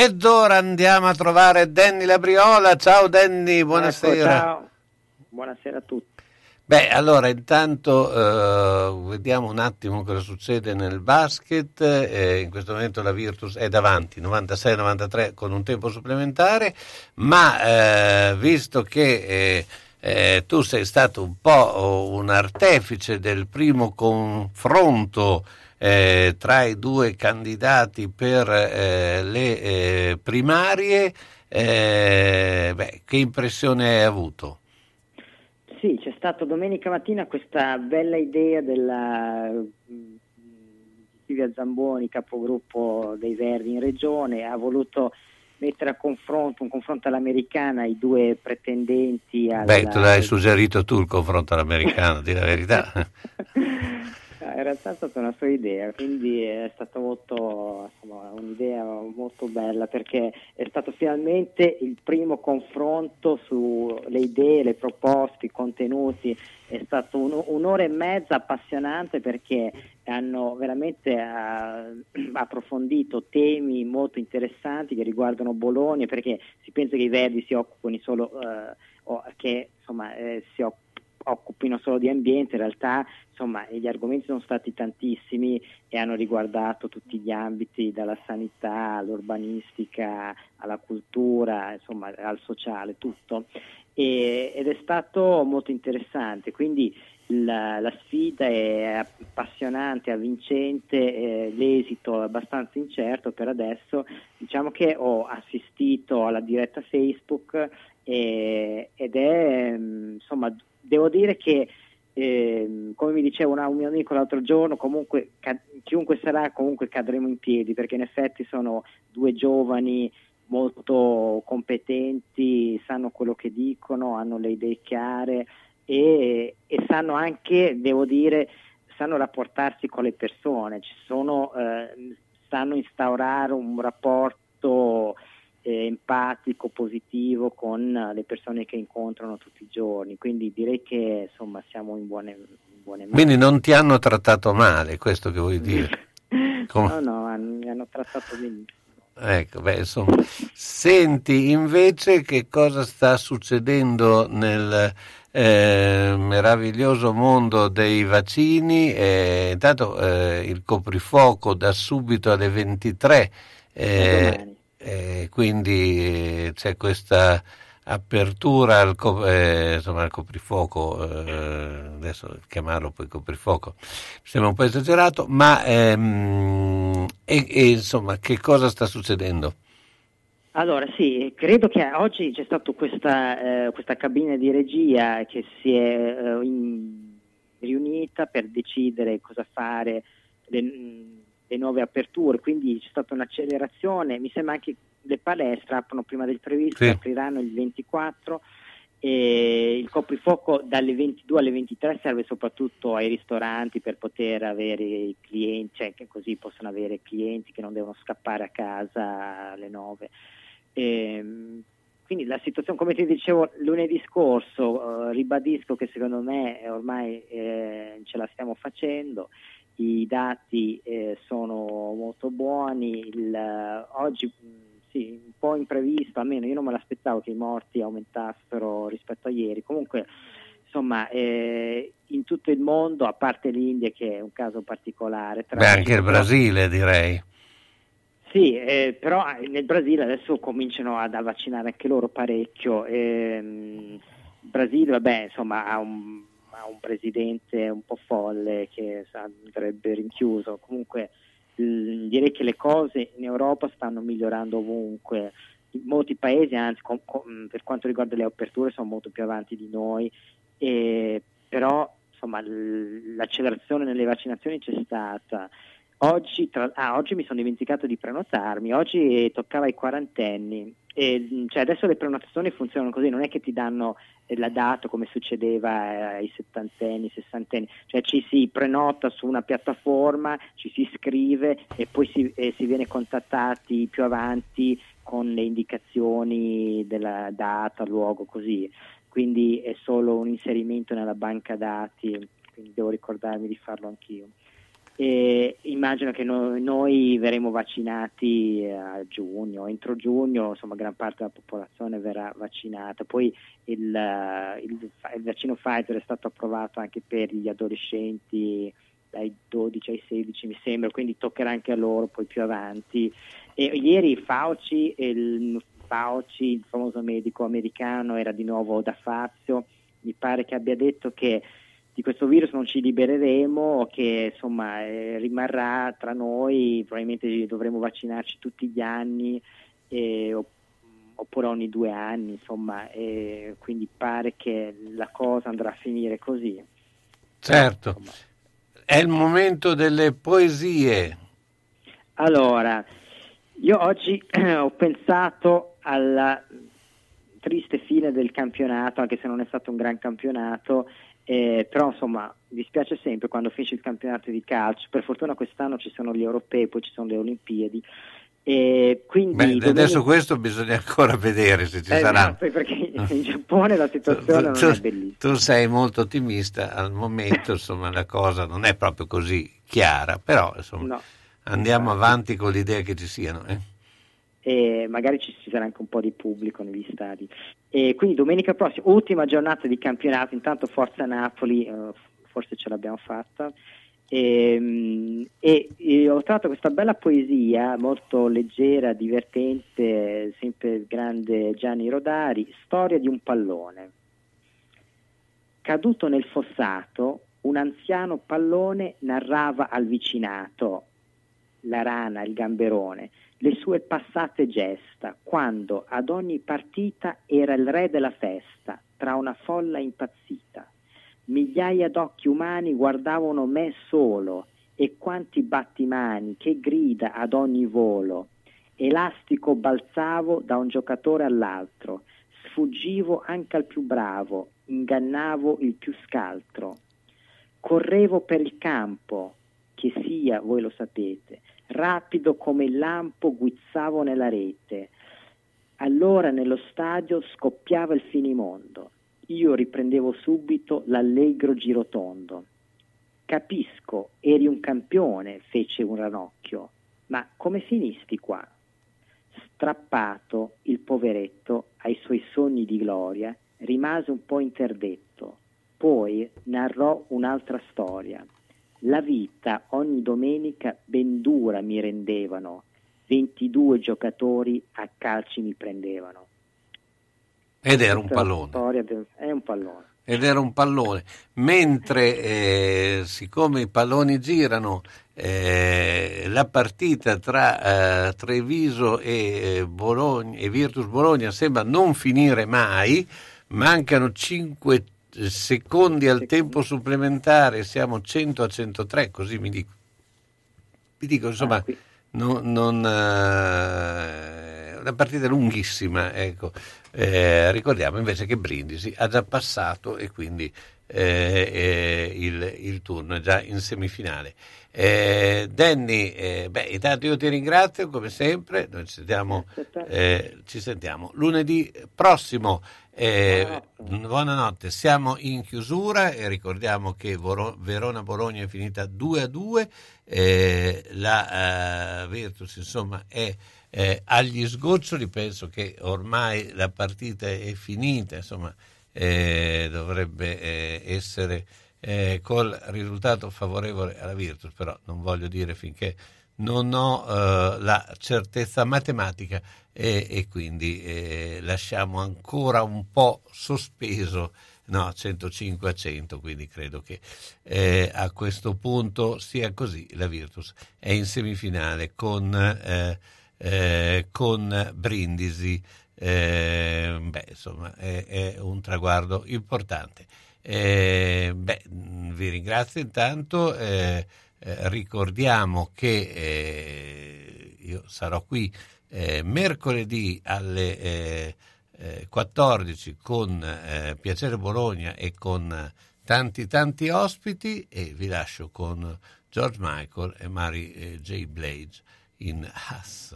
Ed ora andiamo a trovare Danny Labriola. Ciao Danny, buonasera. Ecco, ciao. Buonasera a tutti. Beh, allora intanto eh, vediamo un attimo cosa succede nel basket. Eh, in questo momento la Virtus è davanti, 96-93 con un tempo supplementare, ma eh, visto che eh, eh, tu sei stato un po' un artefice del primo confronto eh, tra i due candidati per eh, le eh, primarie, eh, beh, che impressione hai avuto? Sì, c'è stata domenica mattina questa bella idea della, di Silvia Zamboni, capogruppo dei Verdi in regione, ha voluto mettere a confronto, un confronto all'americana, i due pretendenti alla... Beh, te l'hai suggerito tu il confronto all'americano, di la verità. *laughs* *laughs* In realtà è stata una sua idea, quindi è stata molto, insomma, un'idea molto bella perché è stato finalmente il primo confronto sulle idee, le proposte, i contenuti. È stato un- un'ora e mezza appassionante perché hanno veramente eh, *clears throat* approfondito temi molto interessanti che riguardano Bologna perché si pensa che i Verdi si occupino solo, o che insomma, eh, si occupino occupino solo di ambiente, in realtà insomma, gli argomenti sono stati tantissimi e hanno riguardato tutti gli ambiti, dalla sanità all'urbanistica, alla cultura, insomma, al sociale, tutto. E- ed è stato molto interessante, quindi la, la sfida è appassionante, avvincente, eh, l'esito è abbastanza incerto per adesso. Diciamo che ho assistito alla diretta Facebook e- ed è mm, insomma devo dire che ehm, come mi diceva un mio amico l'altro giorno comunque ca- chiunque sarà comunque cadremo in piedi perché in effetti sono due giovani molto competenti sanno quello che dicono hanno le idee chiare e, e sanno anche devo dire sanno rapportarsi con le persone. Sono eh, sanno instaurare un rapporto eh, empatico, positivo con eh, le persone che incontrano tutti i giorni. Quindi direi che insomma siamo in buone, in buone mani. Quindi non ti hanno trattato male, questo che vuoi dire? *laughs* No, no, mi hanno trattato benissimo. Ecco, beh, insomma. Senti invece che cosa sta succedendo nel eh, meraviglioso mondo dei vaccini. Eh, intanto eh, il coprifuoco da subito alle 23, eh, eh, quindi eh, c'è questa apertura al, co- eh, insomma, al coprifuoco, eh, adesso chiamarlo poi coprifuoco mi sembra un po' esagerato, ma ehm, e, e, insomma che cosa sta succedendo? Allora sì, credo che oggi c'è stata questa, eh, questa cabina di regia che si è eh, in- riunita per decidere cosa fare, le, le nuove aperture, quindi c'è stata un'accelerazione, mi sembra anche le palestre aprono prima del previsto, Sì. apriranno il 24 e il coprifuoco dalle 22 alle 23 serve soprattutto ai ristoranti per poter avere i clienti, cioè che così possono avere clienti che non devono scappare a casa alle 9. Ehm, quindi la situazione, come ti dicevo lunedì scorso, eh, ribadisco che secondo me ormai eh, ce la stiamo facendo, i dati eh, sono molto buoni, il, eh, oggi mh, sì, un po' imprevisto, almeno io non me l'aspettavo che i morti aumentassero rispetto a ieri, comunque insomma eh, in tutto il mondo, a parte l'India che è un caso particolare, Beh, anche il Brasile direi. sì, eh, però eh, nel Brasile adesso cominciano ad a vaccinare anche loro parecchio. ehm, il Brasile, vabbè, insomma, ha un, ha un presidente un po' folle che andrebbe rinchiuso. Comunque, direi che le cose in Europa stanno migliorando ovunque. In molti paesi, anzi, com- com- per quanto riguarda le aperture, sono molto più avanti di noi. e- però, insomma, l- l'accelerazione nelle vaccinazioni c'è stata. Oggi, tra- ah, oggi mi sono dimenticato di prenotarmi, oggi toccava ai quarantenni. E, mh, cioè, adesso le prenotazioni funzionano così, non è che ti danno eh, la data come succedeva eh, ai settantenni, sessantenni, cioè ci si prenota su una piattaforma, ci si iscrive e poi si, eh, si viene contattati più avanti con le indicazioni della data, luogo, così. Quindi è solo un inserimento nella banca dati, quindi devo ricordarmi di farlo anch'io. E immagino che noi, noi verremo vaccinati a giugno, entro giugno insomma gran parte della popolazione verrà vaccinata, poi il, il, il vaccino Pfizer è stato approvato anche per gli adolescenti dai 12 ai 16 mi sembra, quindi toccherà anche a loro poi più avanti. E ieri Fauci, il, Fauci, il famoso medico americano, era di nuovo da Fazio, mi pare che abbia detto che di questo virus non ci libereremo, che insomma eh, rimarrà tra noi, probabilmente dovremo vaccinarci tutti gli anni eh, opp- oppure ogni due anni, insomma, e quindi pare che la cosa andrà a finire così. Certo. È il momento delle poesie. Allora, io oggi *clears throat* ho pensato alla triste fine del campionato, anche se non è stato un gran campionato, eh, però insomma dispiace sempre quando finisce il campionato di calcio. Per fortuna quest'anno ci sono gli europei, poi ci sono le Olimpiadi. E quindi Beh, domenica- adesso questo bisogna ancora vedere se ci Eh, saranno. no, perché in Giappone la situazione tu, non è bellissima. tu sei molto ottimista al momento, insomma la cosa non è proprio così chiara, però insomma No. andiamo avanti con l'idea che ci siano. eh. E magari ci, sarà anche un po' di pubblico negli stadi. E quindi domenica prossima, ultima giornata di campionato, intanto Forza Napoli, eh, forse ce l'abbiamo fatta. Ehm, E, e ho trovato questa bella poesia molto leggera, divertente, sempre il grande Gianni Rodari, storia di un pallone. Caduto nel fossato, un anziano pallone narrava al vicinato, la rana, il gamberone, le sue passate gesta, quando ad ogni partita era il re della festa, tra una folla impazzita. Migliaia d'occhi umani guardavano me solo, e quanti battimani, che grida ad ogni volo. Elastico balzavo da un giocatore all'altro, sfuggivo anche al più bravo, ingannavo il più scaltro. Correvo per il campo, che sia, voi lo sapete, rapido come il lampo guizzavo nella rete. Allora nello stadio scoppiava il finimondo. Io riprendevo subito l'allegro girotondo. Capisco, eri un campione, fece un ranocchio, ma come finisti qua? Strappato, il poveretto, ai suoi sogni di gloria, rimase un po' interdetto. Poi narrò un'altra storia. La vita ogni domenica ben dura mi rendevano, 22 giocatori a calci mi prendevano. Ed era un pallone. È un pallone. ed era un pallone. Mentre, eh, siccome i palloni girano, eh, la partita tra eh, Treviso e, eh, Bologna, e Virtus Bologna sembra non finire mai, mancano 5 secondi al tempo supplementare, siamo 100 a 103, così mi dico. Vi dico, insomma, non, non, eh, una partita lunghissima, ecco. Eh, ricordiamo invece che Brindisi ha già passato e quindi eh, eh, il, il turno è già in semifinale. Eh, Danny, eh, beh, intanto io ti ringrazio come sempre, noi ci sentiamo, eh, ci sentiamo lunedì prossimo. Eh, buonanotte, siamo in chiusura e ricordiamo che Verona-Bologna è finita 2 a 2, eh, la eh, Virtus insomma è eh, agli sgoccioli, penso che ormai la partita è finita, insomma eh, dovrebbe eh, essere eh, col risultato favorevole alla Virtus, però non voglio dire finché non ho eh, la certezza matematica e, e quindi eh, lasciamo ancora un po' sospeso no, 105 a 100, quindi credo che eh, a questo punto sia così. La Virtus è in semifinale con, eh, eh, con Brindisi. Eh, beh, insomma, è, è un traguardo importante. Eh, beh, mh, vi ringrazio intanto. eh, eh, ricordiamo che eh, io sarò qui eh, mercoledì alle eh, eh, 14 con Piacere Bologna e con tanti tanti ospiti e vi lascio con George Michael e Mary J. Blige in Hass.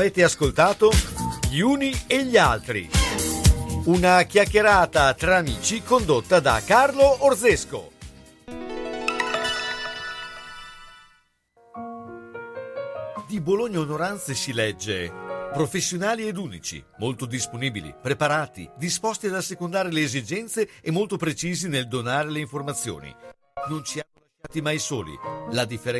Avete ascoltato Gli uni e gli altri. Una chiacchierata tra amici condotta da Carlo Orzesco. Di Bologna Onoranze si legge professionali ed unici, molto disponibili, preparati, disposti ad assecondare le esigenze e molto precisi nel donare le informazioni. Non ci hanno lasciati mai soli. La differenza